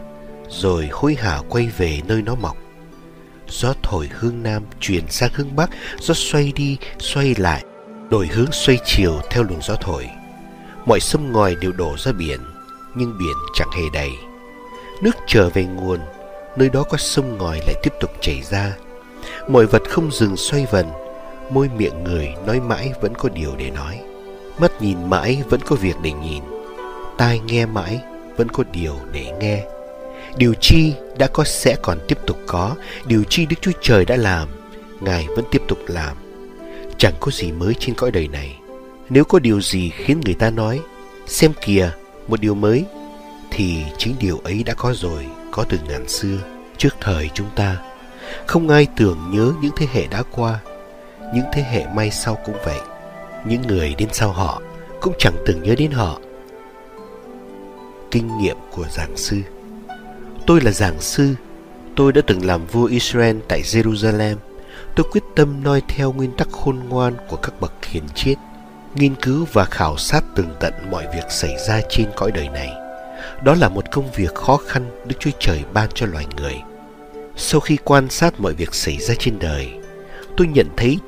rồi hối hả quay về nơi nó mọc. Gió thổi hướng nam chuyển sang hướng bắc, gió xoay đi, xoay lại, đổi hướng xoay chiều theo luồng gió thổi. Mọi sông ngòi đều đổ ra biển, nhưng biển chẳng hề đầy. Nước trở về nguồn, nơi đó có sông ngòi lại tiếp tục chảy ra. Mọi vật không dừng xoay vần, môi miệng người nói mãi vẫn có điều để nói mắt nhìn mãi vẫn có việc để nhìn, tai nghe mãi vẫn có điều để nghe. Điều chi đã có sẽ còn tiếp tục có, điều chi đức chúa trời đã làm, ngài vẫn tiếp tục làm. Chẳng có gì mới trên cõi đời này. Nếu có điều gì khiến người ta nói, xem kìa, một điều mới, thì chính điều ấy đã có rồi, có từ ngàn xưa, trước thời chúng ta. Không ai tưởng nhớ những thế hệ đã qua, những thế hệ mai sau cũng vậy những người đến sau họ cũng chẳng từng nhớ đến họ. Kinh nghiệm của giảng sư. Tôi là giảng sư. Tôi đã từng làm vua israel tại jerusalem. Tôi quyết tâm noi theo nguyên tắc khôn ngoan của các bậc hiền triết, nghiên cứu và khảo sát tường tận mọi việc xảy ra trên cõi đời này. Đó là một công việc khó khăn đức chúa trời ban cho loài người. Sau khi quan sát mọi việc xảy ra trên đời, tôi nhận thấy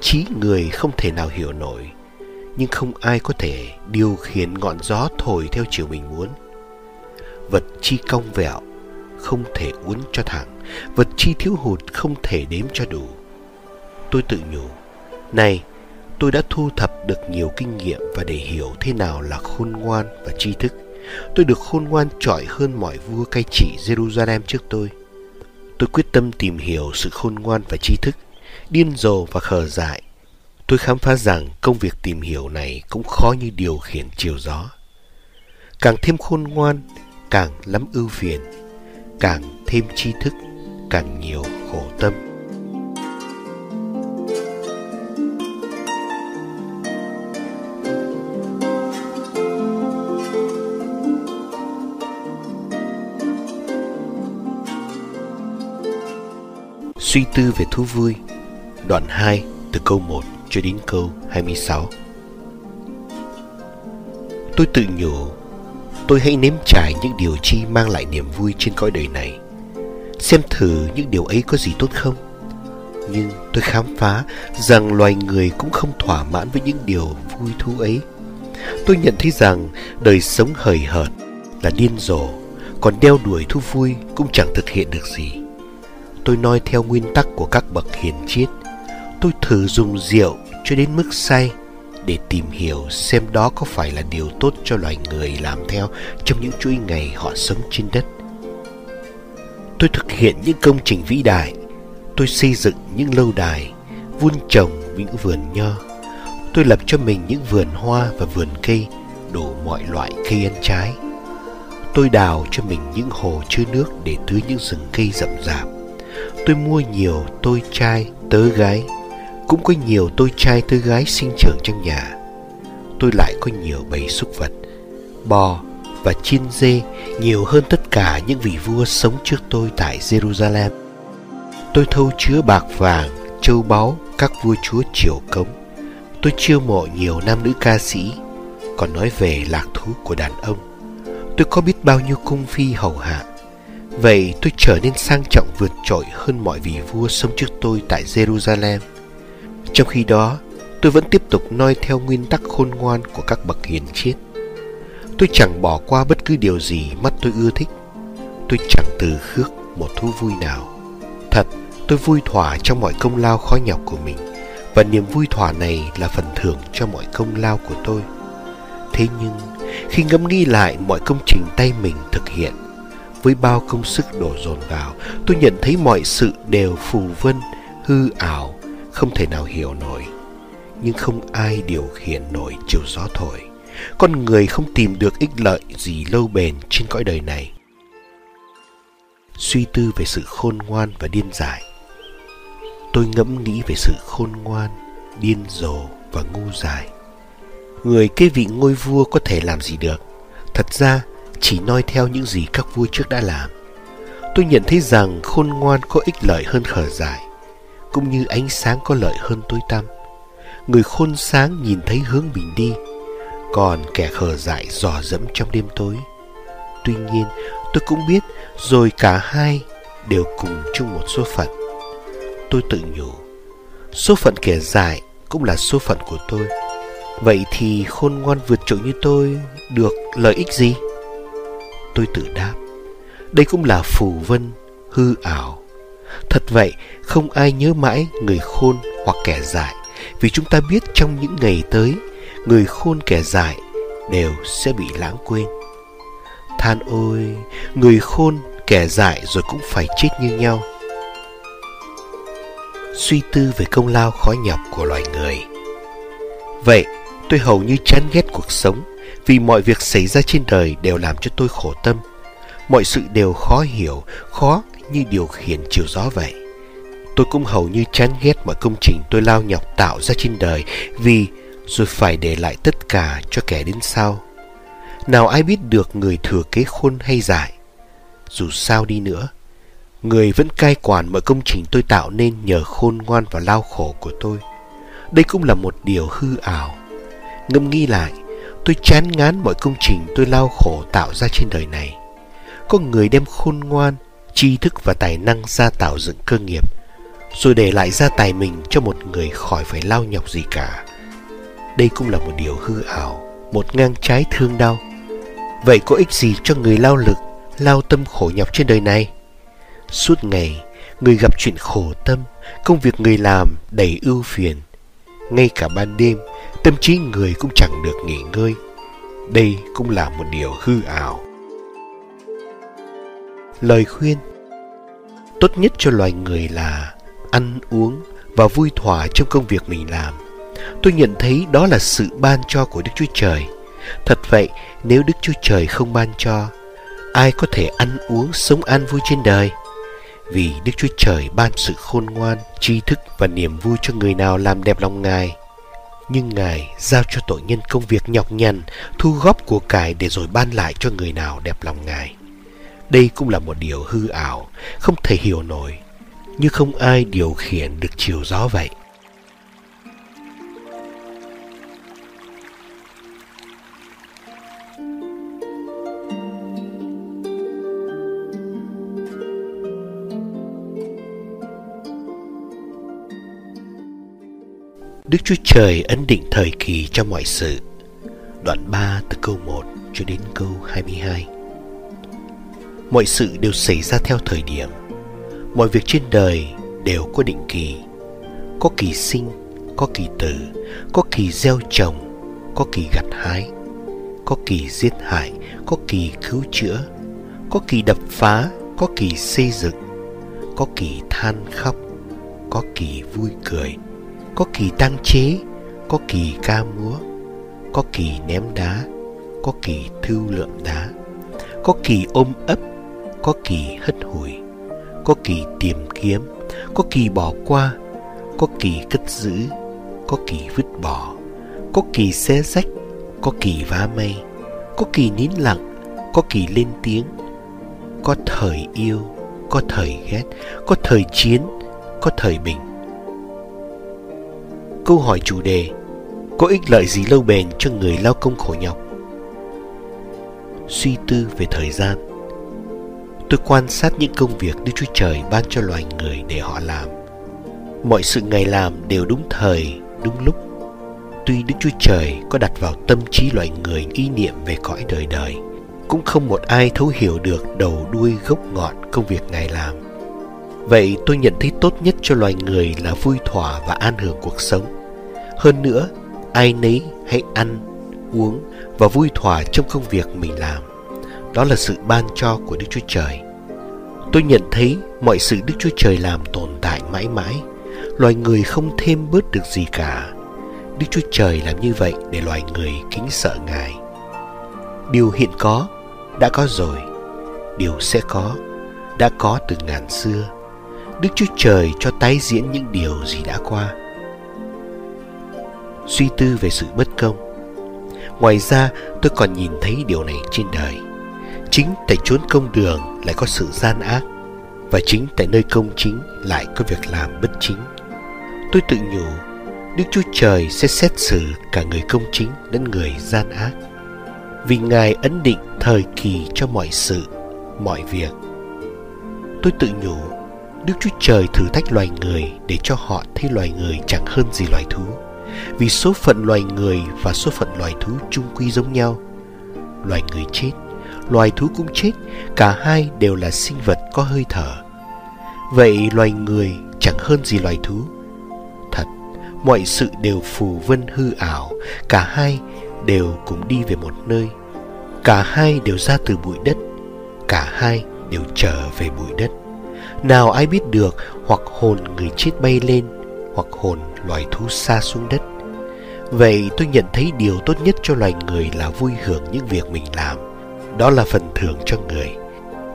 trí người không thể nào hiểu nổi, nhưng không ai có thể điều khiển ngọn gió thổi theo chiều mình muốn. Vật chi cong vẹo, không thể uốn cho thẳng. Vật chi thiếu hụt, không thể đếm cho đủ. Tôi tự nhủ, này, tôi đã thu thập được nhiều kinh nghiệm và để hiểu thế nào là khôn ngoan và tri thức. Tôi được khôn ngoan trọi hơn mọi vua cai trị jerusalem trước tôi. Tôi quyết tâm tìm hiểu sự khôn ngoan và tri thức điên rồ và khờ dại. Tôi khám phá rằng công việc tìm hiểu này cũng khó như điều khiển chiều gió. Càng thêm khôn ngoan, càng lắm ưu phiền, càng thêm tri thức, càng nhiều khổ tâm. Suy tư về thú vui Đoạn 2 từ câu 1 cho đến câu 26 Tôi tự nhủ Tôi hãy nếm trải những điều chi mang lại niềm vui trên cõi đời này xem thử những điều ấy có gì tốt không. Nhưng tôi khám phá rằng loài người cũng không thỏa mãn với những điều vui thú ấy. Tôi nhận thấy rằng đời sống hời hợt là điên rồ, còn đeo đuổi thú vui cũng chẳng thực hiện được gì. Tôi nói theo nguyên tắc của các bậc hiền triết. Tôi thử dùng rượu cho đến mức say để tìm hiểu xem đó có phải là điều tốt cho loài người làm theo trong những chuỗi ngày họ sống trên đất. Tôi thực hiện những công trình vĩ đại, tôi xây dựng những lâu đài, vun trồng những vườn nho. Tôi lập cho mình những vườn hoa và vườn cây, đủ mọi loại cây ăn trái. Tôi đào cho mình những hồ chứa nước để tưới những rừng cây rậm rạp. Tôi mua nhiều tôi trai, tớ gái cũng có nhiều tôi trai tôi gái sinh trưởng trong nhà. Tôi lại có nhiều bầy súc vật, bò và chiên dê nhiều hơn tất cả những vị vua sống trước tôi tại Jerusalem. Tôi thâu chứa bạc vàng, châu báu, các vua chúa triều cống. Tôi chiêu mộ nhiều nam nữ ca sĩ, còn nói về lạc thú của đàn ông. Tôi có biết bao nhiêu cung phi hầu hạ. Vậy tôi trở nên sang trọng vượt trội hơn mọi vị vua sống trước tôi tại Jerusalem. Trong khi đó, tôi vẫn tiếp tục noi theo nguyên tắc khôn ngoan của các bậc hiền triết. Tôi chẳng bỏ qua bất cứ điều gì mắt tôi ưa thích. Tôi chẳng từ khước một thú vui nào. Thật, tôi vui thỏa trong mọi công lao khó nhọc của mình và niềm vui thỏa này là phần thưởng cho mọi công lao của tôi. Thế nhưng, khi ngẫm nghĩ lại mọi công trình tay mình thực hiện, với bao công sức đổ dồn vào, tôi nhận thấy mọi sự đều phù vân, hư ảo không thể nào hiểu nổi. Nhưng không ai điều khiển nổi chiều gió thổi. Con người không tìm được ích lợi gì lâu bền trên cõi đời này. Suy tư về sự khôn ngoan và điên dại. Tôi ngẫm nghĩ về sự khôn ngoan, điên rồ và ngu dại. Người kế vị ngôi vua có thể làm gì được? Thật ra, chỉ noi theo những gì các vua trước đã làm. Tôi nhận thấy rằng khôn ngoan có ích lợi hơn khờ dại cũng như ánh sáng có lợi hơn tối tăm. Người khôn sáng nhìn thấy hướng mình đi, còn kẻ khờ dại dò dẫm trong đêm tối. Tuy nhiên, tôi cũng biết rồi cả hai đều cùng chung một số phận. Tôi tự nhủ, số phận kẻ dại cũng là số phận của tôi. Vậy thì khôn ngoan vượt trội như tôi được lợi ích gì? Tôi tự đáp, đây cũng là phù vân, hư ảo Thật vậy, không ai nhớ mãi người khôn hoặc kẻ dại, vì chúng ta biết trong những ngày tới, người khôn kẻ dại đều sẽ bị lãng quên. Than ôi, người khôn kẻ dại rồi cũng phải chết như nhau. Suy tư về công lao khó nhọc của loài người. Vậy, tôi hầu như chán ghét cuộc sống vì mọi việc xảy ra trên đời đều làm cho tôi khổ tâm. Mọi sự đều khó hiểu, khó như điều khiển chiều gió vậy. Tôi cũng hầu như chán ghét mọi công trình tôi lao nhọc tạo ra trên đời vì rồi phải để lại tất cả cho kẻ đến sau. Nào ai biết được người thừa kế khôn hay dại. Dù sao đi nữa, người vẫn cai quản mọi công trình tôi tạo nên nhờ khôn ngoan và lao khổ của tôi. Đây cũng là một điều hư ảo. Ngâm nghi lại, tôi chán ngán mọi công trình tôi lao khổ tạo ra trên đời này. Có người đem khôn ngoan tri thức và tài năng ra tạo dựng cơ nghiệp, rồi để lại gia tài mình cho một người khỏi phải lao nhọc gì cả. Đây cũng là một điều hư ảo, một ngang trái thương đau. Vậy có ích gì cho người lao lực, lao tâm khổ nhọc trên đời này? Suốt ngày, người gặp chuyện khổ tâm, công việc người làm đầy ưu phiền. Ngay cả ban đêm, tâm trí người cũng chẳng được nghỉ ngơi. Đây cũng là một điều hư ảo. Lời khuyên Tốt nhất cho loài người là ăn uống và vui thỏa trong công việc mình làm. Tôi nhận thấy đó là sự ban cho của Đức Chúa Trời. Thật vậy, nếu Đức Chúa Trời không ban cho, ai có thể ăn uống sống an vui trên đời? Vì Đức Chúa Trời ban sự khôn ngoan, tri thức và niềm vui cho người nào làm đẹp lòng Ngài. Nhưng Ngài giao cho tội nhân công việc nhọc nhằn, thu góp của cải để rồi ban lại cho người nào đẹp lòng Ngài. Đây cũng là một điều hư ảo, không thể hiểu nổi, như không ai điều khiển được chiều gió vậy. Đức Chúa Trời ấn định thời kỳ cho mọi sự. Đoạn 3 từ câu 1 cho đến câu 22. Mọi sự đều xảy ra theo thời điểm. Mọi việc trên đời đều có định kỳ. Có kỳ sinh, có kỳ tử, có kỳ gieo trồng, có kỳ gặt hái, có kỳ giết hại, có kỳ cứu chữa, có kỳ đập phá, có kỳ xây dựng, có kỳ than khóc, có kỳ vui cười có kỳ tăng chế có kỳ ca múa có kỳ ném đá có kỳ thư lượm đá có kỳ ôm ấp có kỳ hất hủi, có kỳ tìm kiếm, có kỳ bỏ qua, có kỳ cất giữ, có kỳ vứt bỏ, có kỳ xé rách, có kỳ vá mây, có kỳ nín lặng, có kỳ lên tiếng, có thời yêu, có thời ghét, có thời chiến, có thời bình. Câu hỏi chủ đề, có ích lợi gì lâu bền cho người lao công khổ nhọc? Suy tư về thời gian tôi quan sát những công việc đức chúa trời ban cho loài người để họ làm. Mọi sự ngài làm đều đúng thời đúng lúc. Tuy đức chúa trời có đặt vào tâm trí loài người ý niệm về cõi đời đời cũng không một ai thấu hiểu được đầu đuôi gốc ngọn công việc ngài làm. Vậy tôi nhận thấy tốt nhất cho loài người là vui thỏa và an hưởng cuộc sống. Hơn nữa, ai nấy hãy ăn, uống và vui thỏa trong công việc mình làm. Đó là sự ban cho của Đức Chúa Trời. Tôi nhận thấy mọi sự Đức Chúa Trời làm tồn tại mãi mãi. Loài người không thêm bớt được gì cả. Đức Chúa Trời làm như vậy để loài người kính sợ Ngài. Điều hiện có, đã có rồi. Điều sẽ có, đã có từ ngàn xưa. Đức Chúa Trời cho tái diễn những điều gì đã qua suy tư về sự bất công. Ngoài ra, tôi còn nhìn thấy điều này trên đời. Chính tại chốn công đường lại có sự gian ác, và chính tại nơi công chính lại có việc làm bất chính. Tôi tự nhủ, Đức Chúa Trời sẽ xét xử cả người công chính lẫn người gian ác. Vì Ngài ấn định thời kỳ cho mọi sự, mọi việc. Tôi tự nhủ, Đức Chúa Trời thử thách loài người để cho họ thấy loài người chẳng hơn gì loài thú vì số phận loài người và số phận loài thú chung quy giống nhau. Loài người chết, loài thú cũng chết, cả hai đều là sinh vật có hơi thở. Vậy loài người chẳng hơn gì loài thú. Thật, mọi sự đều phù vân hư ảo, cả hai đều cùng đi về một nơi. Cả hai đều ra từ bụi đất, cả hai đều trở về bụi đất. Nào ai biết được hoặc hồn người chết bay lên, hoặc hồn loài thú xa xuống đất. Vậy tôi nhận thấy điều tốt nhất cho loài người là vui hưởng những việc mình làm. Đó là phần thưởng cho người.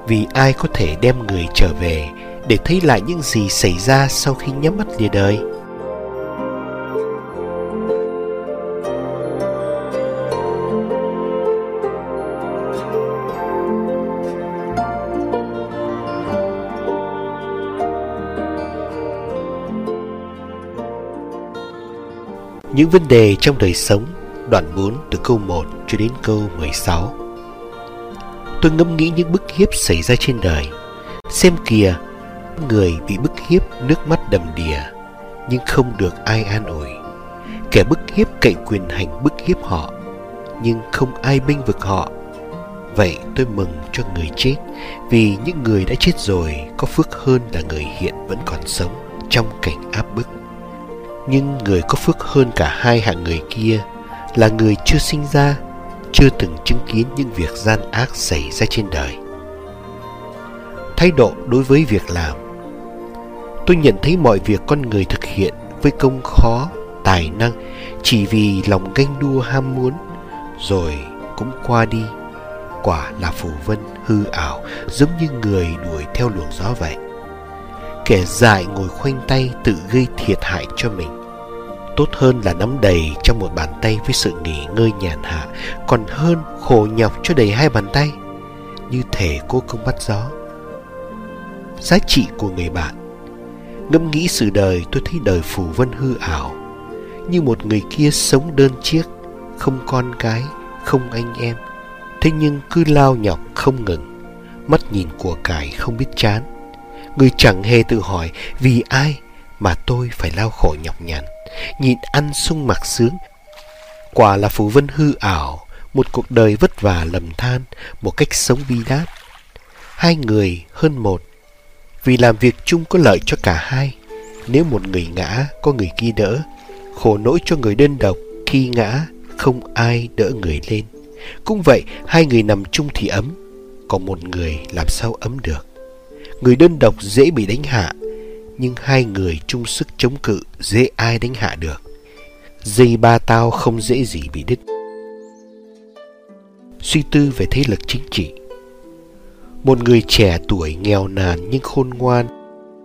Vì ai có thể đem người trở về để thấy lại những gì xảy ra sau khi nhắm mắt lìa đời. Những vấn đề trong đời sống, Đoạn 4 từ câu 1 cho đến câu 16 Tôi ngẫm nghĩ những bức hiếp xảy ra trên đời. Xem kìa Người bị bức hiếp nước mắt đầm đìa Nhưng không được ai an ủi. Kẻ bức hiếp cậy quyền hành bức hiếp họ Nhưng không ai binh vực họ. Vậy tôi mừng cho người chết Vì những người đã chết rồi Có phước hơn là người hiện vẫn còn sống Trong cảnh áp bức. Nhưng người có phước hơn cả hai hạng người kia là người chưa sinh ra, chưa từng chứng kiến những việc gian ác xảy ra trên đời. Thái độ đối với việc làm Tôi nhận thấy mọi việc con người thực hiện với công khó, tài năng chỉ vì lòng ganh đua ham muốn, rồi cũng qua đi. Quả là phù vân hư ảo giống như người đuổi theo luồng gió vậy kẻ dại ngồi khoanh tay tự gây thiệt hại cho mình tốt hơn là nắm đầy trong một bàn tay với sự nghỉ ngơi nhàn hạ, còn hơn khổ nhọc cho đầy hai bàn tay. Như thể cô công bắt gió. Giá trị của người bạn. Ngẫm nghĩ sự đời tôi thấy đời phù vân hư ảo. Như một người kia sống đơn chiếc, không con cái, không anh em. Thế nhưng cứ lao nhọc không ngừng. Mắt nhìn của cải không biết chán. Người chẳng hề tự hỏi vì ai mà tôi phải lao khổ nhọc nhằn nhìn ăn sung mặc sướng. Quả là phù vân hư ảo, một cuộc đời vất vả lầm than, một cách sống bi đát. Hai người hơn một, vì làm việc chung có lợi cho cả hai. Nếu một người ngã, có người kia đỡ, khổ nỗi cho người đơn độc, khi ngã, không ai đỡ người lên. Cũng vậy, hai người nằm chung thì ấm, còn một người làm sao ấm được. Người đơn độc dễ bị đánh hạ, nhưng hai người chung sức chống cự, dễ ai đánh hạ được. Dây ba tao không dễ gì bị đứt. Suy tư về thế lực chính trị Một người trẻ tuổi nghèo nàn nhưng khôn ngoan,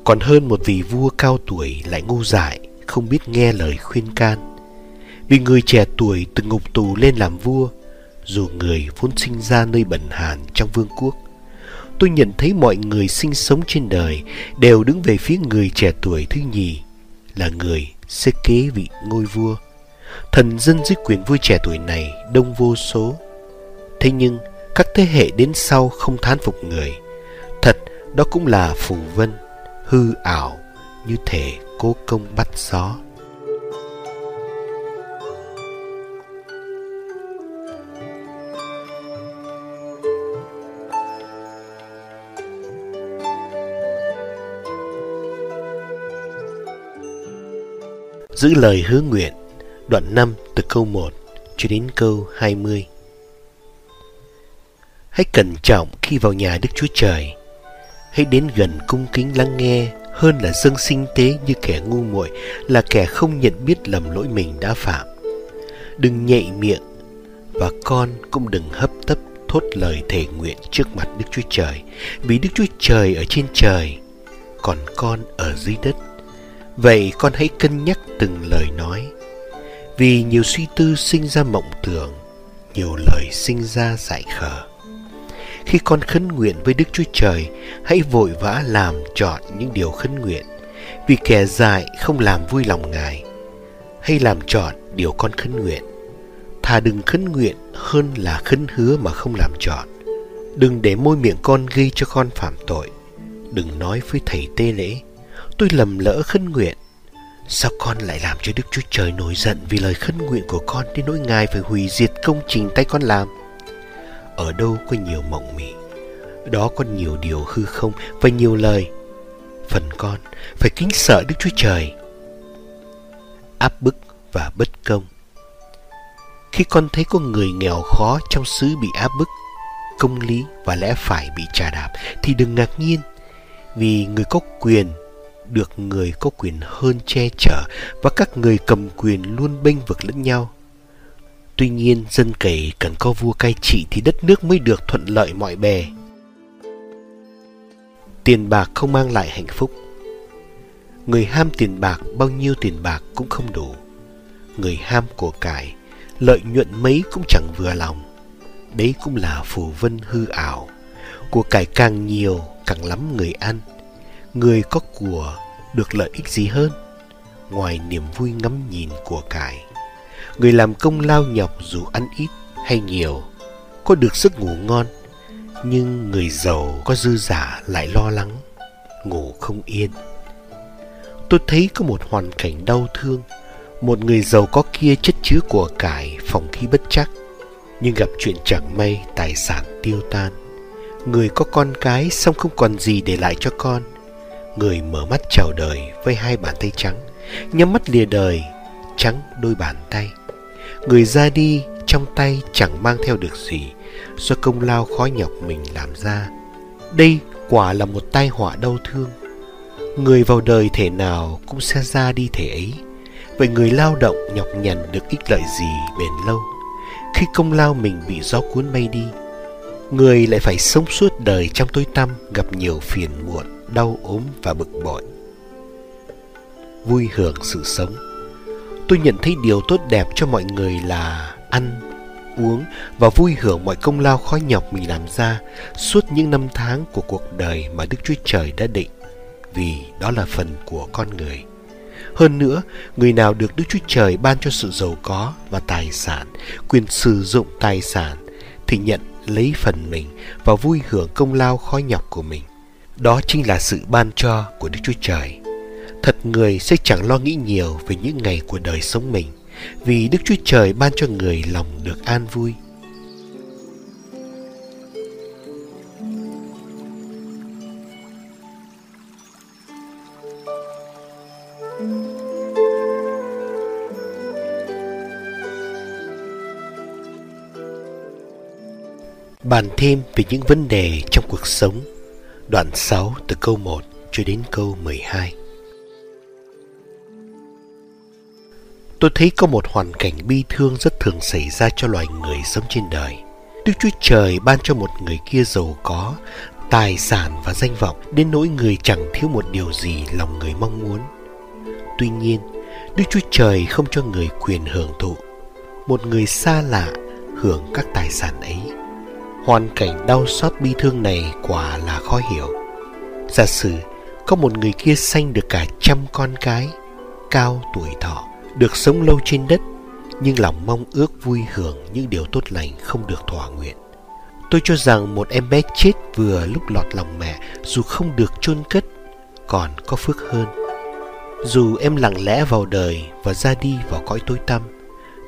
Còn hơn một vị vua cao tuổi lại ngu dại, Không biết nghe lời khuyên can Vì người trẻ tuổi từ ngục tù lên làm vua, Dù người vốn sinh ra nơi bẩn hàn trong vương quốc tôi nhận thấy mọi người sinh sống trên đời đều đứng về phía người trẻ tuổi thứ nhì là người sẽ kế vị ngôi vua. Thần dân dưới quyền vua trẻ tuổi này đông vô số. Thế nhưng các thế hệ đến sau không thán phục người. Thật đó cũng là phù vân, hư ảo như thể cố công bắt gió. Giữ lời hứa nguyện. Đoạn 5 từ câu 1 cho đến câu 20 Hãy cẩn trọng khi vào nhà Đức Chúa Trời. Hãy đến gần cung kính lắng nghe Hơn là dâng sinh tế như kẻ ngu muội Là kẻ không nhận biết lầm lỗi mình đã phạm. Đừng nhạy miệng Và con cũng đừng hấp tấp thốt lời thề nguyện trước mặt Đức Chúa Trời, Vì Đức Chúa Trời ở trên trời, Còn con ở dưới đất. Vậy con hãy cân nhắc từng lời nói. Vì nhiều suy tư sinh ra mộng tưởng, Nhiều lời sinh ra dại khờ. Khi con khấn nguyện với Đức Chúa Trời, Hãy vội vã làm chọn những điều khấn nguyện. Vì kẻ dại không làm vui lòng Ngài, Hay làm chọn điều con khấn nguyện. Thà đừng khấn nguyện hơn là khấn hứa mà không làm chọn. Đừng để môi miệng con gây cho con phạm tội. Đừng nói với thầy tê lễ tôi lầm lỡ khấn nguyện Sao con lại làm cho Đức Chúa Trời nổi giận vì lời khấn nguyện của con đến nỗi Ngài phải hủy diệt công trình tay con làm? Ở đâu có nhiều mộng mị, đó có nhiều điều hư không và nhiều lời. Phần con phải kính sợ Đức Chúa Trời. Áp bức và bất công Khi con thấy có người nghèo khó trong xứ bị áp bức, công lý và lẽ phải bị trà đạp thì đừng ngạc nhiên vì người có quyền được người có quyền hơn che chở và các người cầm quyền luôn bênh vực lẫn nhau. Tuy nhiên, dân cày cần có vua cai trị thì đất nước mới được thuận lợi mọi bề. Tiền bạc không mang lại hạnh phúc. Người ham tiền bạc bao nhiêu tiền bạc cũng không đủ. Người ham của cải, lợi nhuận mấy cũng chẳng vừa lòng. Đấy cũng là phù vân hư ảo. Của cải càng nhiều, càng lắm người ăn người có của được lợi ích gì hơn? Ngoài niềm vui ngắm nhìn của cải. Người làm công lao nhọc dù ăn ít hay nhiều, có được giấc ngủ ngon, nhưng người giàu có dư giả lại lo lắng, ngủ không yên. Tôi thấy có một hoàn cảnh đau thương. Một người giàu có kia chất chứa của cải phòng khi bất chắc, nhưng gặp chuyện chẳng may, tài sản tiêu tan. Người có con cái xong không còn gì để lại cho con Người mở mắt chào đời với hai bàn tay trắng, Nhắm mắt lìa đời, Trắng đôi bàn tay. Người ra đi trong tay chẳng mang theo được gì, Do công lao khó nhọc mình làm ra. Đây quả là một tai họa đau thương. Người vào đời thể nào cũng sẽ ra đi thể ấy. Vậy người lao động nhọc nhằn được ích lợi gì bền lâu? Khi công lao mình bị gió cuốn bay đi, Người lại phải sống suốt đời trong tối tăm Gặp nhiều phiền muộn đau ốm và bực bội. Vui hưởng sự sống Tôi nhận thấy điều tốt đẹp cho mọi người là ăn, uống và vui hưởng mọi công lao khó nhọc mình làm ra suốt những năm tháng của cuộc đời mà Đức Chúa Trời đã định, vì đó là phần của con người. Hơn nữa, người nào được Đức Chúa Trời ban cho sự giàu có và tài sản, quyền sử dụng tài sản, thì nhận lấy phần mình và vui hưởng công lao khó nhọc của mình. Đó chính là sự ban cho của Đức Chúa Trời. Thật người sẽ chẳng lo nghĩ nhiều về những ngày của đời sống mình, vì Đức Chúa Trời ban cho người lòng được an vui. Bàn thêm về những vấn đề trong cuộc sống Đoạn 6 từ câu 1 cho đến câu 12 Tôi thấy có một hoàn cảnh bi thương rất thường xảy ra cho loài người sống trên đời. Đức Chúa Trời ban cho một người kia giàu có, tài sản và danh vọng đến nỗi người chẳng thiếu một điều gì lòng người mong muốn. Tuy nhiên, Đức Chúa Trời không cho người quyền hưởng thụ. Một người xa lạ hưởng các tài sản ấy. Hoàn cảnh đau xót bi thương này quả là khó hiểu. Giả sử có một người kia sanh được cả trăm con cái, cao tuổi thọ, được sống lâu trên đất nhưng lòng mong ước vui hưởng những điều tốt lành không được thỏa nguyện. Tôi cho rằng một em bé chết vừa lúc lọt lòng mẹ dù không được chôn cất còn có phước hơn. Dù em lặng lẽ vào đời và ra đi vào cõi tối tăm,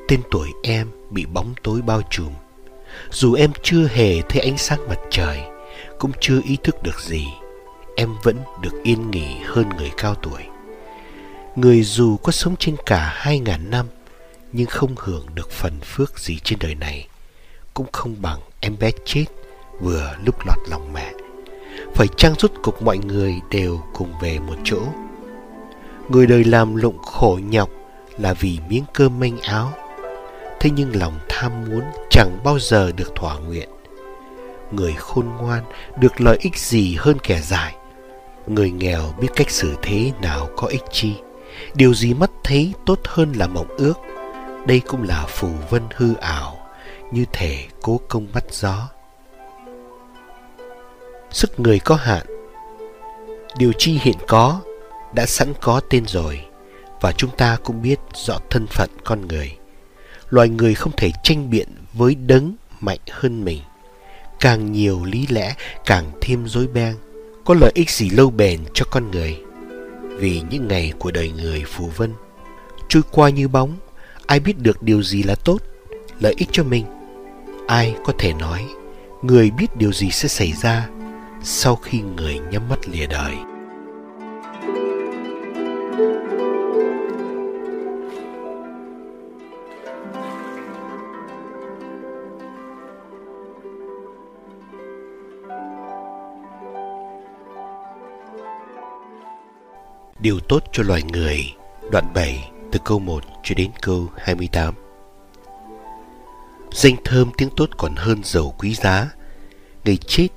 tên tuổi em bị bóng tối bao trùm. Dù em chưa hề thấy ánh sáng mặt trời, cũng chưa ý thức được gì, em vẫn được yên nghỉ hơn người cao tuổi. Người dù có sống trên cả hai ngàn năm Nhưng không hưởng được phần phước gì trên đời này Cũng không bằng em bé chết vừa lúc lọt lòng mẹ Phải chăng rút cục mọi người đều cùng về một chỗ Người đời làm lụng khổ nhọc là vì miếng cơm manh áo Thế nhưng lòng tham muốn chẳng bao giờ được thỏa nguyện. Người khôn ngoan được lợi ích gì hơn kẻ dài? Người nghèo biết cách xử thế nào có ích chi? Điều gì mắt thấy tốt hơn là mộng ước? Đây cũng là phù vân hư ảo, Như thể cố công bắt gió. Sức người có hạn. Điều chi hiện có, Đã sẵn có tên rồi, Và chúng ta cũng biết rõ thân phận con người. Loài người không thể tranh biện với đấng mạnh hơn mình. Càng nhiều lý lẽ, càng thêm dối beng, Có lợi ích gì lâu bền cho con người. Vì những ngày của đời người phù vân, trôi qua như bóng, ai biết được điều gì là tốt, lợi ích cho mình. Ai có thể nói, người biết điều gì sẽ xảy ra sau khi người nhắm mắt lìa đời. Điều tốt cho loài người. Đoạn 7 từ câu 1 cho đến câu 28 Danh thơm tiếng tốt còn hơn dầu quý giá. Ngày chết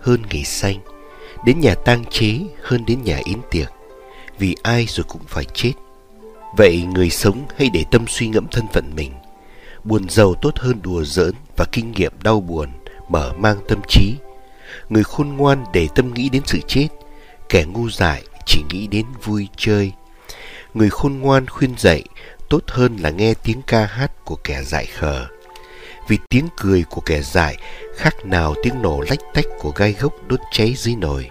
hơn ngày sanh. Đến nhà tang chế hơn đến nhà yến tiệc. Vì ai rồi cũng phải chết. Vậy người sống hãy để tâm suy ngẫm thân phận mình. Buồn giàu tốt hơn đùa giỡn và kinh nghiệm đau buồn Mở mang tâm trí. Người khôn ngoan để tâm nghĩ đến sự chết. Kẻ ngu dại chỉ nghĩ đến vui chơi. Người khôn ngoan khuyên dạy tốt hơn là nghe tiếng ca hát của kẻ dại khờ. Vì tiếng cười của kẻ dại khác nào tiếng nổ lách tách của gai gốc đốt cháy dưới nồi.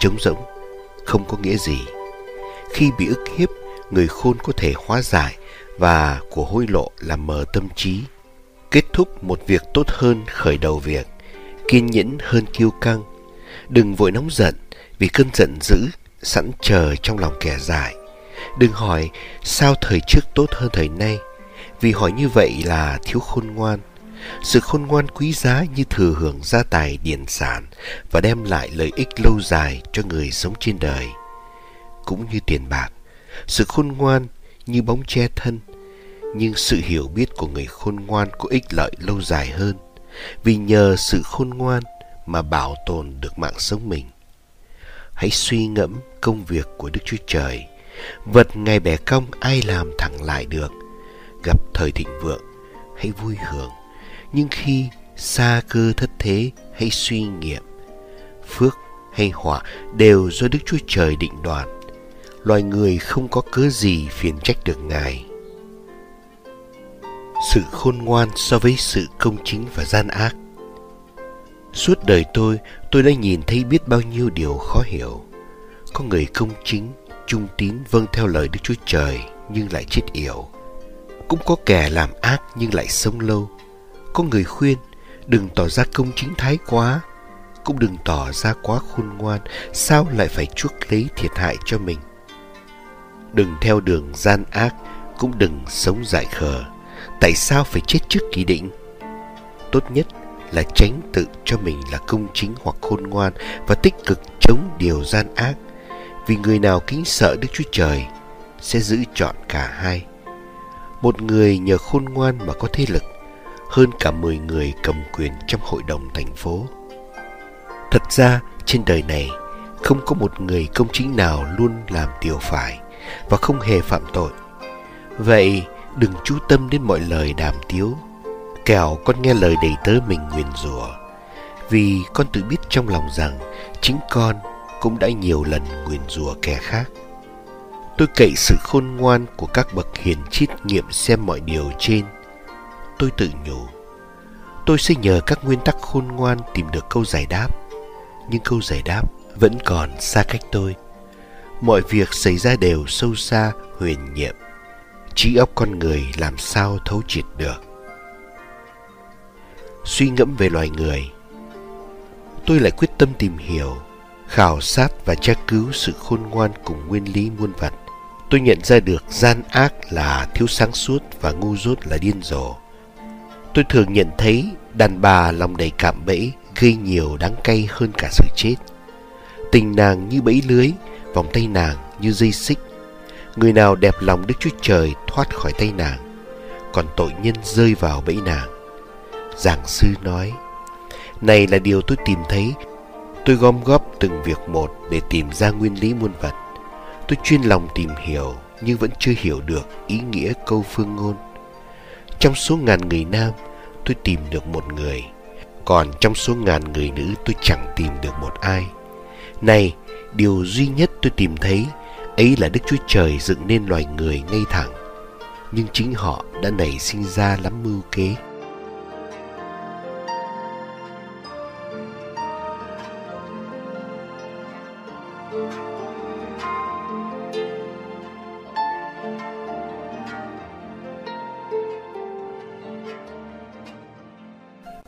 Trống rỗng, không có nghĩa gì. Khi bị ức hiếp, người khôn có thể hóa giải và của hối lộ làm mờ tâm trí. Kết thúc một việc tốt hơn khởi đầu việc, kiên nhẫn hơn kiêu căng. Đừng vội nóng giận vì cơn giận dữ sẵn chờ trong lòng kẻ dại. Đừng hỏi sao thời trước tốt hơn thời nay, vì hỏi như vậy là thiếu khôn ngoan. Sự khôn ngoan quý giá như thừa hưởng gia tài điển sản và đem lại lợi ích lâu dài cho người sống trên đời. Cũng như tiền bạc, sự khôn ngoan như bóng che thân, nhưng sự hiểu biết của người khôn ngoan có ích lợi lâu dài hơn, vì nhờ sự khôn ngoan mà bảo tồn được mạng sống mình hãy suy ngẫm công việc của Đức Chúa Trời. Vật ngày bẻ cong ai làm thẳng lại được. Gặp thời thịnh vượng, hãy vui hưởng. Nhưng khi xa cơ thất thế, hãy suy nghiệm. Phước hay họa đều do Đức Chúa Trời định đoạt. Loài người không có cớ gì phiền trách được Ngài. Sự khôn ngoan so với sự công chính và gian ác Suốt đời tôi, tôi đã nhìn thấy biết bao nhiêu điều khó hiểu. Có người công chính, trung tín vâng theo lời Đức Chúa Trời nhưng lại chết yểu. Cũng có kẻ làm ác nhưng lại sống lâu. Có người khuyên đừng tỏ ra công chính thái quá, cũng đừng tỏ ra quá khôn ngoan, sao lại phải chuốc lấy thiệt hại cho mình. Đừng theo đường gian ác, cũng đừng sống dại khờ. Tại sao phải chết trước kỳ định? Tốt nhất là tránh tự cho mình là công chính hoặc khôn ngoan và tích cực chống điều gian ác. Vì người nào kính sợ Đức Chúa Trời sẽ giữ chọn cả hai. Một người nhờ khôn ngoan mà có thế lực hơn cả 10 người cầm quyền trong hội đồng thành phố. Thật ra, trên đời này không có một người công chính nào luôn làm điều phải và không hề phạm tội. Vậy, đừng chú tâm đến mọi lời đàm tiếu, kẻo con nghe lời đầy tớ mình nguyền rủa, vì con tự biết trong lòng rằng chính con cũng đã nhiều lần nguyền rủa kẻ khác. Tôi cậy sự khôn ngoan của các bậc hiền triết nghiệm xem mọi điều trên. Tôi tự nhủ, tôi sẽ nhờ các nguyên tắc khôn ngoan tìm được câu giải đáp. Nhưng câu giải đáp vẫn còn xa cách tôi. Mọi việc xảy ra đều sâu xa, huyền nhiệm. Trí óc con người làm sao thấu triệt được. Suy ngẫm về loài người, tôi lại quyết tâm tìm hiểu, khảo sát và tra cứu sự khôn ngoan cùng nguyên lý muôn vật tôi nhận ra được gian ác là thiếu sáng suốt và ngu dốt là điên rồ. Tôi thường nhận thấy đàn bà lòng đầy cạm bẫy gây nhiều đáng cay hơn cả sự chết. Tình nàng như bẫy lưới, vòng tay nàng như dây xích. Người nào đẹp lòng Đức Chúa Trời thoát khỏi tay nàng, còn tội nhân rơi vào bẫy nàng. Giảng sư nói, này là điều tôi tìm thấy, tôi gom góp từng việc một để tìm ra nguyên lý muôn vật Tôi chuyên lòng tìm hiểu nhưng vẫn chưa hiểu được ý nghĩa câu phương ngôn. Trong số ngàn người nam, tôi tìm được một người. Còn trong số ngàn người nữ tôi chẳng tìm được một ai. Này, điều duy nhất tôi tìm thấy ấy là Đức Chúa Trời dựng nên loài người ngay thẳng. Nhưng chính họ đã nảy sinh ra lắm mưu kế.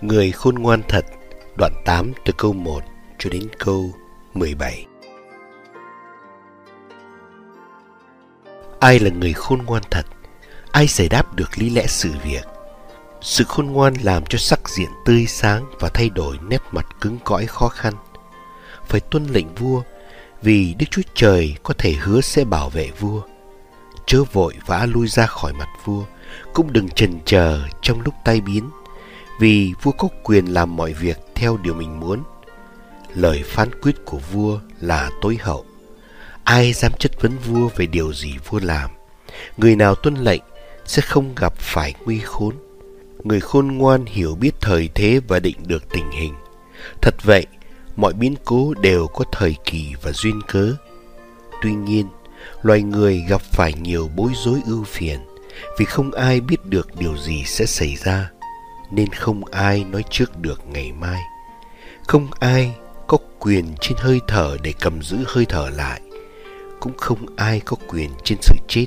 Người khôn ngoan thật Đoạn 8 từ câu 1 cho đến câu 17 Ai là người khôn ngoan thật? Ai giải đáp được lý lẽ sự việc? Sự khôn ngoan làm cho sắc diện tươi sáng và thay đổi nét mặt cứng cõi khó khăn. Phải tuân lệnh vua, vì Đức Chúa Trời có thể hứa sẽ bảo vệ vua. Chớ vội vã lui ra khỏi mặt vua, cũng đừng chần chờ trong lúc tai biến vì vua có quyền làm mọi việc theo điều mình muốn. Lời phán quyết của vua là tối hậu. Ai dám chất vấn vua về điều gì vua làm? Người nào tuân lệnh sẽ không gặp phải nguy khốn. Người khôn ngoan hiểu biết thời thế và định được tình hình. Thật vậy, mọi biến cố đều có thời kỳ và duyên cớ. Tuy nhiên, loài người gặp phải nhiều bối rối ưu phiền vì không ai biết được điều gì sẽ xảy ra nên không ai nói trước được ngày mai. Không ai có quyền trên hơi thở để cầm giữ hơi thở lại. Cũng không ai có quyền trên sự chết.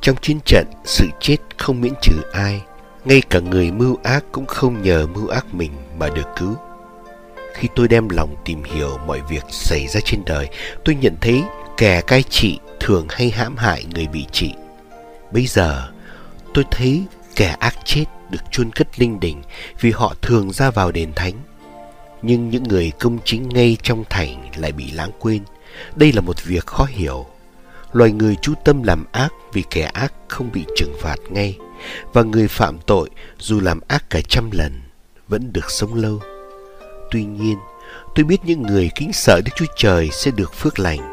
Trong chiến trận, sự chết không miễn trừ ai. Ngay cả người mưu ác cũng không nhờ mưu ác mình mà được cứu. Khi tôi đem lòng tìm hiểu mọi việc xảy ra trên đời, tôi nhận thấy kẻ cai trị thường hay hãm hại người bị trị. Bây giờ, tôi thấy kẻ ác chết được chôn cất linh đình vì họ thường ra vào đền thánh. Nhưng những người công chính ngay trong thành lại bị lãng quên. Đây là một việc khó hiểu. Loài người chú tâm làm ác vì kẻ ác không bị trừng phạt ngay. Và người phạm tội dù làm ác cả trăm lần vẫn được sống lâu. Tuy nhiên, tôi biết những người kính sợ Đức Chúa Trời sẽ được phước lành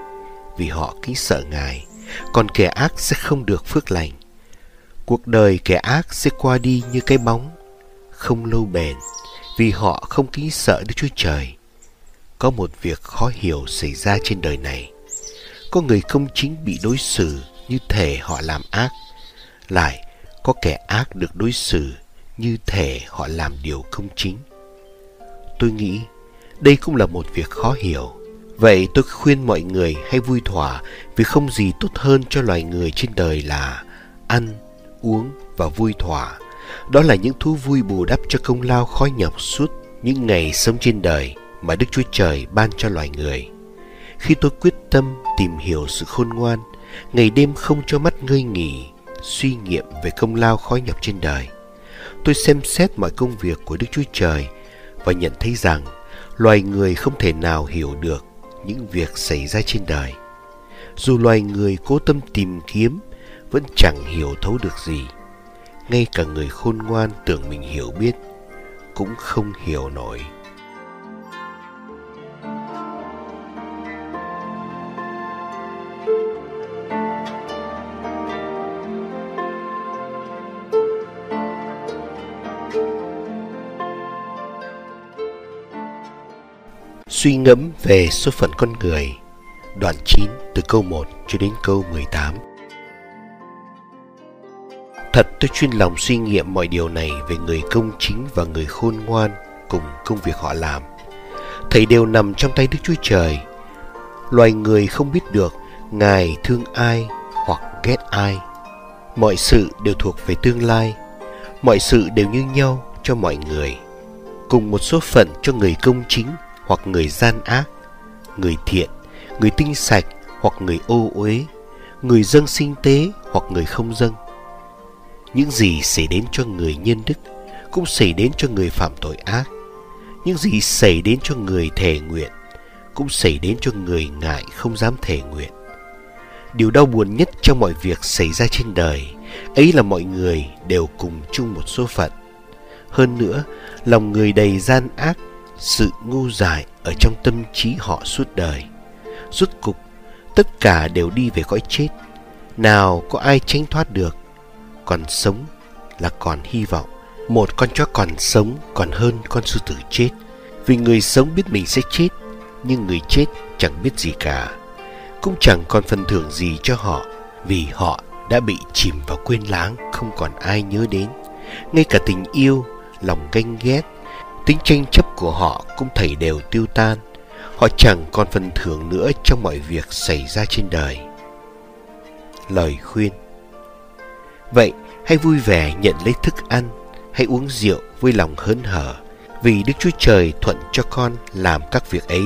vì họ kính sợ Ngài, còn kẻ ác sẽ không được phước lành Cuộc đời kẻ ác sẽ qua đi như cái bóng, không lâu bền, vì họ không kính sợ Đức Chúa Trời. Có một việc khó hiểu xảy ra trên đời này. Có người công chính bị đối xử như thể họ làm ác, lại có kẻ ác được đối xử như thể họ làm điều công chính. Tôi nghĩ đây cũng là một việc khó hiểu, Vậy tôi khuyên mọi người hãy vui thỏa vì không gì tốt hơn cho loài người trên đời là ăn, uống và vui thỏa. Đó là những thú vui bù đắp cho công lao khó nhọc suốt những ngày sống trên đời mà Đức Chúa Trời ban cho loài người. Khi tôi quyết tâm tìm hiểu sự khôn ngoan, ngày đêm không cho mắt ngơi nghỉ, suy nghiệm về công lao khó nhọc trên đời, tôi xem xét mọi công việc của Đức Chúa Trời và nhận thấy rằng loài người không thể nào hiểu được những việc xảy ra trên đời. Dù loài người cố tâm tìm kiếm, vẫn chẳng hiểu thấu được gì. Ngay cả người khôn ngoan tưởng mình hiểu biết, cũng không hiểu nổi. Suy ngẫm về số phận con người Đoạn 9 từ câu 1 cho đến câu 18 Thật tôi chuyên lòng suy nghiệm mọi điều này về người công chính và người khôn ngoan cùng công việc họ làm. Thầy đều nằm trong tay Đức Chúa Trời. Loài người không biết được Ngài thương ai hoặc ghét ai. Mọi sự đều thuộc về tương lai. Mọi sự đều như nhau cho mọi người. Cùng một số phận cho người công chính hoặc người gian ác, người thiện, người tinh sạch hoặc người ô uế, người dâng sinh tế hoặc người không dâng. Những gì xảy đến cho người nhân đức cũng xảy đến cho người phạm tội ác. Những gì xảy đến cho người thề nguyện cũng xảy đến cho người ngại không dám thề nguyện. Điều đau buồn nhất trong mọi việc xảy ra trên đời ấy là mọi người đều cùng chung một số phận. Hơn nữa, lòng người đầy gian ác sự ngu dại ở trong tâm trí họ suốt đời. Rốt cục, tất cả đều đi về cõi chết. Nào có ai tránh thoát được. Còn sống là còn hy vọng. Một con chó còn sống còn hơn con sư tử chết. Vì người sống biết mình sẽ chết, nhưng người chết chẳng biết gì cả. Cũng chẳng còn phần thưởng gì cho họ, vì họ đã bị chìm vào quên lãng, không còn ai nhớ đến. Ngay cả tình yêu, lòng ganh ghét, tính tranh chấp của họ cũng thảy đều tiêu tan. Họ chẳng còn phần thưởng nữa trong mọi việc xảy ra trên đời. Lời khuyên Vậy hãy vui vẻ nhận lấy thức ăn, hãy uống rượu với lòng hớn hở, vì Đức Chúa Trời thuận cho con làm các việc ấy,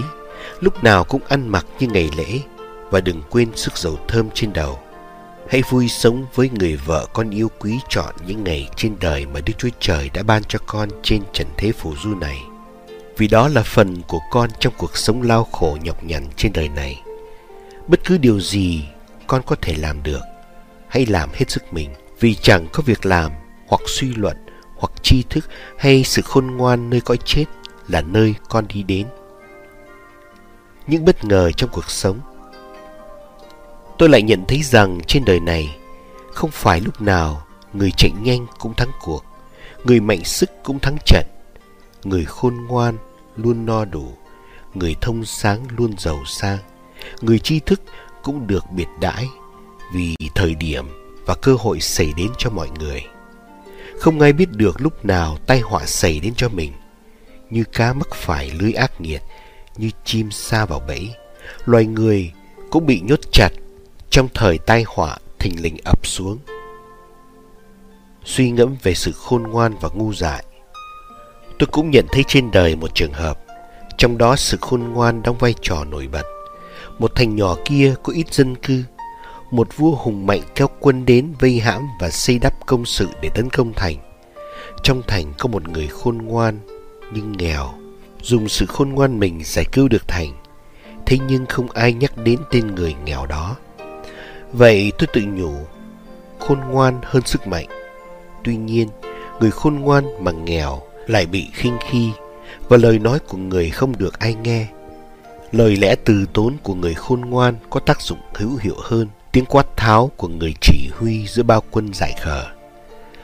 lúc nào cũng ăn mặc như ngày lễ, và đừng quên sức dầu thơm trên đầu. Hãy vui sống với người vợ con yêu quý chọn những ngày trên đời mà Đức Chúa Trời đã ban cho con trên trần thế phù du này. Vì đó là phần của con trong cuộc sống lao khổ nhọc nhằn trên đời này. Bất cứ điều gì con có thể làm được, hãy làm hết sức mình. Vì chẳng có việc làm, hoặc suy luận, hoặc tri thức hay sự khôn ngoan nơi cõi chết là nơi con đi đến. Những bất ngờ trong cuộc sống tôi lại nhận thấy rằng trên đời này không phải lúc nào người chạy nhanh cũng thắng cuộc, người mạnh sức cũng thắng trận, người khôn ngoan luôn no đủ, người thông sáng luôn giàu sang, người tri thức cũng được biệt đãi vì thời điểm và cơ hội xảy đến cho mọi người. Không ai biết được lúc nào tai họa xảy đến cho mình, như cá mắc phải lưới ác nghiệt, như chim xa vào bẫy, loài người cũng bị nhốt chặt trong thời tai họa thình lình ập xuống. Suy ngẫm về sự khôn ngoan và ngu dại, tôi cũng nhận thấy trên đời một trường hợp, trong đó sự khôn ngoan đóng vai trò nổi bật. Một thành nhỏ kia có ít dân cư, một vua hùng mạnh kéo quân đến vây hãm và xây đắp công sự để tấn công thành. Trong thành có một người khôn ngoan nhưng nghèo, dùng sự khôn ngoan mình giải cứu được thành. Thế nhưng không ai nhắc đến tên người nghèo đó. Vậy tôi tự nhủ, khôn ngoan hơn sức mạnh. Tuy nhiên, người khôn ngoan mà nghèo lại bị khinh khi và lời nói của người không được ai nghe. Lời lẽ từ tốn của người khôn ngoan có tác dụng hữu hiệu hơn tiếng quát tháo của người chỉ huy giữa bao quân giải khờ.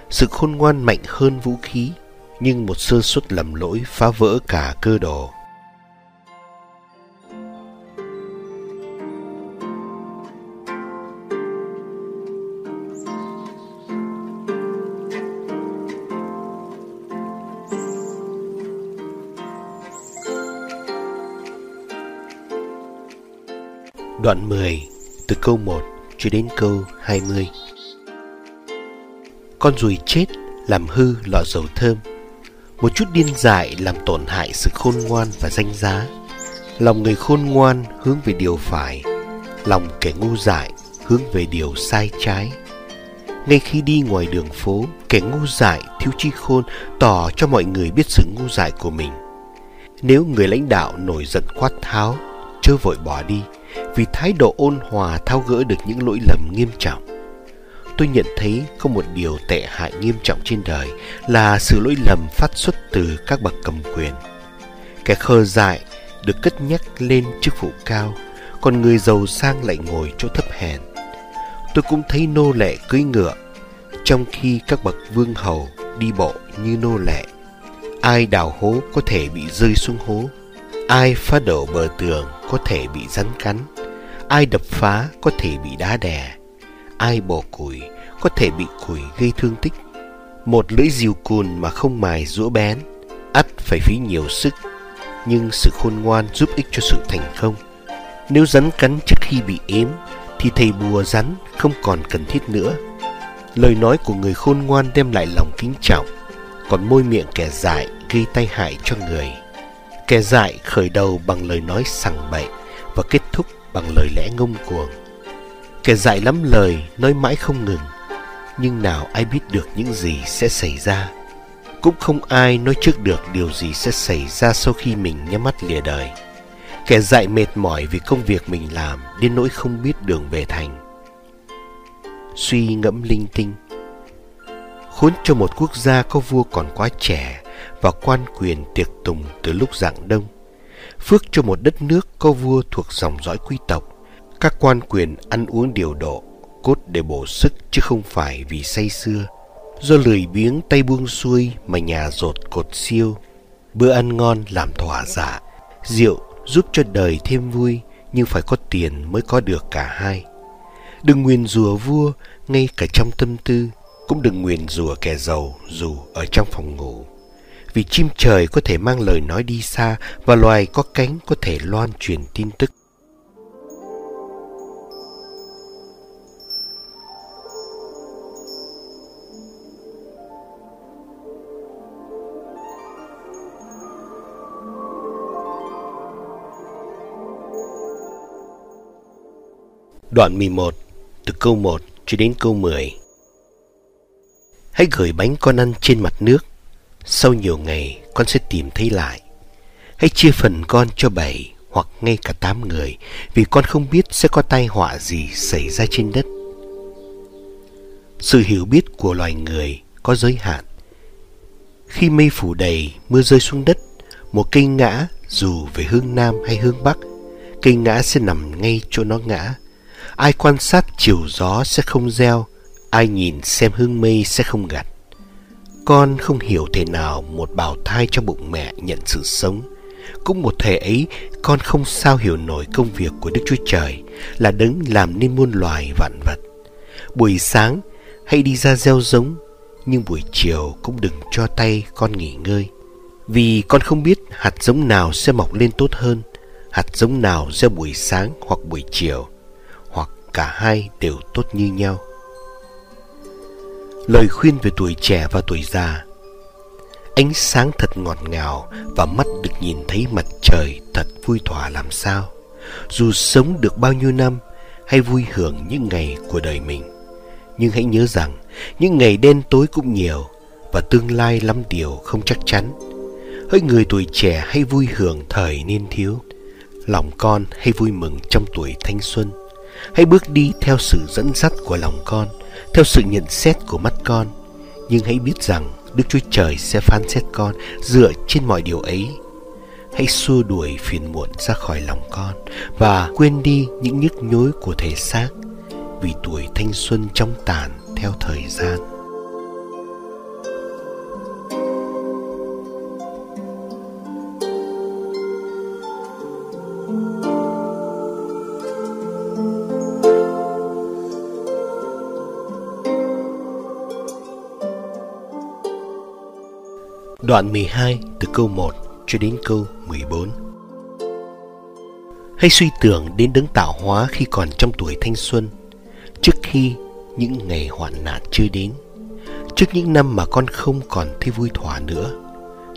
Sự khôn ngoan mạnh hơn vũ khí, nhưng một sơ suất lầm lỗi phá vỡ cả cơ đồ. Đoạn 10 từ câu 1 cho đến câu 20 Con ruồi chết làm hư lọ dầu thơm Một chút điên dại làm tổn hại sự khôn ngoan và danh giá. Lòng người khôn ngoan hướng về điều phải Lòng kẻ ngu dại hướng về điều sai trái. Ngay khi đi ngoài đường phố, kẻ ngu dại thiếu tri khôn tỏ cho mọi người biết sự ngu dại của mình. Nếu người lãnh đạo nổi giận quát tháo, chớ vội bỏ đi, vì thái độ ôn hòa thao gỡ được những lỗi lầm nghiêm trọng. Tôi nhận thấy có một điều tệ hại nghiêm trọng trên đời là sự lỗi lầm phát xuất từ các bậc cầm quyền. Kẻ khờ dại được cất nhắc lên chức vụ cao, còn người giàu sang lại ngồi chỗ thấp hèn tôi cũng thấy nô lệ cưỡi ngựa, trong khi các bậc vương hầu đi bộ như nô lệ. Ai đào hố có thể bị rơi xuống hố, ai phá đổ bờ tường có thể bị rắn cắn, ai đập phá có thể bị đá đè, ai bổ củi có thể bị củi gây thương tích. Một lưỡi diều cùn mà không mài rũa bén, ắt phải phí nhiều sức, nhưng sự khôn ngoan giúp ích cho sự thành công. Nếu rắn cắn trước khi bị ếm thì thầy bùa rắn không còn cần thiết nữa. Lời nói của người khôn ngoan đem lại lòng kính trọng, còn môi miệng kẻ dại gây tai hại cho người. Kẻ dại khởi đầu bằng lời nói sằng bậy và kết thúc bằng lời lẽ ngông cuồng. Kẻ dại lắm lời nói mãi không ngừng, nhưng nào ai biết được những gì sẽ xảy ra. Cũng không ai nói trước được điều gì sẽ xảy ra sau khi mình nhắm mắt lìa đời. Kẻ dại mệt mỏi vì công việc mình làm đến nỗi không biết đường về thành. Suy ngẫm linh tinh Khốn cho một quốc gia có vua còn quá trẻ và quan quyền tiệc tùng từ lúc dạng đông. Phước cho một đất nước có vua thuộc dòng dõi quý tộc. Các quan quyền ăn uống điều độ, cốt để bổ sức chứ không phải vì say xưa. Do lười biếng tay buông xuôi mà nhà rột cột siêu. Bữa ăn ngon làm thỏa dạ, rượu giúp cho đời thêm vui nhưng phải có tiền mới có được cả hai. Đừng nguyền rủa vua ngay cả trong tâm tư, cũng đừng nguyền rủa kẻ giàu dù ở trong phòng ngủ. Vì chim trời có thể mang lời nói đi xa và loài có cánh có thể loan truyền tin tức. Đoạn 11 Từ câu 1 cho đến câu 10 Hãy gửi bánh con ăn trên mặt nước sau nhiều ngày con sẽ tìm thấy lại. Hãy chia phần con cho bảy hoặc ngay cả tám người Vì con không biết sẽ có tai họa gì xảy ra trên đất. Sự hiểu biết của loài người có giới hạn. Khi mây phủ đầy, mưa rơi xuống đất Một cây ngã dù về hướng Nam hay hướng Bắc Cây ngã sẽ nằm ngay chỗ nó ngã. Ai quan sát chiều gió sẽ không gieo, ai nhìn xem hương mây sẽ không gặt. Con không hiểu thế nào một bào thai trong bụng mẹ nhận sự sống. Cũng một thể ấy, con không sao hiểu nổi công việc của Đức Chúa Trời là đấng làm nên muôn loài vạn vật. Buổi sáng, hãy đi ra gieo giống, nhưng buổi chiều cũng đừng cho tay con nghỉ ngơi. Vì con không biết hạt giống nào sẽ mọc lên tốt hơn, hạt giống nào gieo buổi sáng hoặc buổi chiều hoặc cả hai đều tốt như nhau. Lời khuyên về tuổi trẻ và tuổi già Ánh sáng thật ngọt ngào và mắt được nhìn thấy mặt trời thật vui thỏa làm sao. Dù sống được bao nhiêu năm hay vui hưởng những ngày của đời mình. Nhưng hãy nhớ rằng những ngày đen tối cũng nhiều và tương lai lắm điều không chắc chắn. Hỡi người tuổi trẻ hay vui hưởng thời niên thiếu, lòng con hay vui mừng trong tuổi thanh xuân Hãy bước đi theo sự dẫn dắt của lòng con, theo sự nhận xét của mắt con. Nhưng hãy biết rằng Đức Chúa Trời sẽ phán xét con dựa trên mọi điều ấy. Hãy xua đuổi phiền muộn ra khỏi lòng con và quên đi những nhức nhối của thể xác vì tuổi thanh xuân trong tàn theo thời gian. Đoạn 12 từ câu 1 cho đến câu 14 Hãy suy tưởng đến đấng tạo hóa khi còn trong tuổi thanh xuân, trước khi những ngày hoạn nạn chưa đến, trước những năm mà con không còn thấy vui thỏa nữa,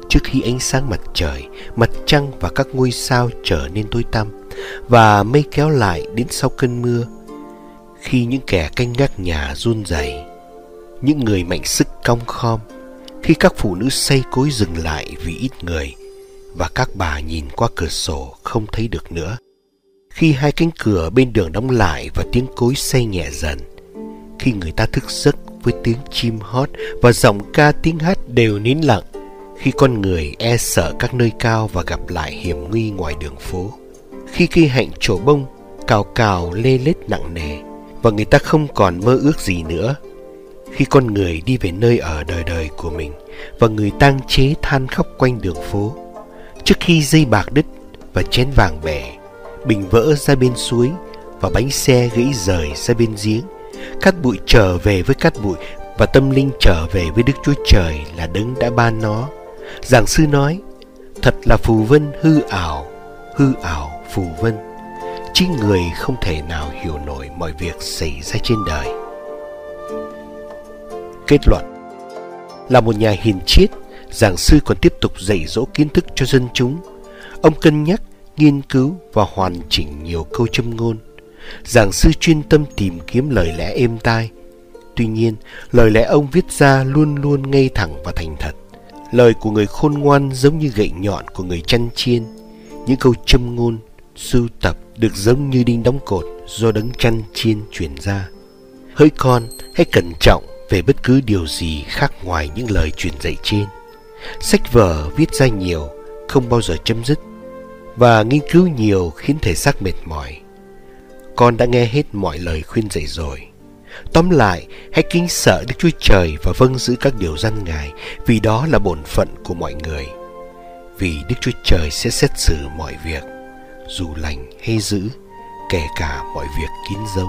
trước khi ánh sáng mặt trời, mặt trăng và các ngôi sao trở nên tối tăm và mây kéo lại đến sau cơn mưa, khi những kẻ canh gác nhà run rẩy, những người mạnh sức cong khom, khi các phụ nữ xây cối dừng lại vì ít người và các bà nhìn qua cửa sổ không thấy được nữa. Khi hai cánh cửa bên đường đóng lại và tiếng cối xây nhẹ dần, khi người ta thức giấc với tiếng chim hót và giọng ca tiếng hát đều nín lặng, khi con người e sợ các nơi cao và gặp lại hiểm nguy ngoài đường phố, khi cây hạnh trổ bông cào cào lê lết nặng nề và người ta không còn mơ ước gì nữa, khi con người đi về nơi ở đời đời của mình và người tang chế than khóc quanh đường phố, trước khi dây bạc đứt và chén vàng bẻ, bình vỡ ra bên suối và bánh xe gãy rời ra bên giếng, cát bụi trở về với cát bụi và tâm linh trở về với Đức Chúa Trời là đấng đã ban nó. Giảng sư nói, thật là phù vân hư ảo, hư ảo phù vân. Chính người không thể nào hiểu nổi mọi việc xảy ra trên đời. Kết luận Là một nhà hiền triết, giảng sư còn tiếp tục dạy dỗ kiến thức cho dân chúng. Ông cân nhắc, nghiên cứu và hoàn chỉnh nhiều câu châm ngôn. Giảng sư chuyên tâm tìm kiếm lời lẽ êm tai. Tuy nhiên, lời lẽ ông viết ra luôn luôn ngay thẳng và thành thật. Lời của người khôn ngoan giống như gậy nhọn của người chăn chiên. Những câu châm ngôn, sưu tập được giống như đinh đóng cột do đấng chăn chiên truyền ra. Hỡi con, hãy cẩn trọng về bất cứ điều gì khác ngoài những lời truyền dạy trên. Sách vở viết ra nhiều, không bao giờ chấm dứt, và nghiên cứu nhiều khiến thể xác mệt mỏi. Con đã nghe hết mọi lời khuyên dạy rồi. Tóm lại, hãy kính sợ Đức Chúa Trời và vâng giữ các điều răn Ngài, vì đó là bổn phận của mọi người. Vì Đức Chúa Trời sẽ xét xử mọi việc, dù lành hay dữ, kể cả mọi việc kín dấu.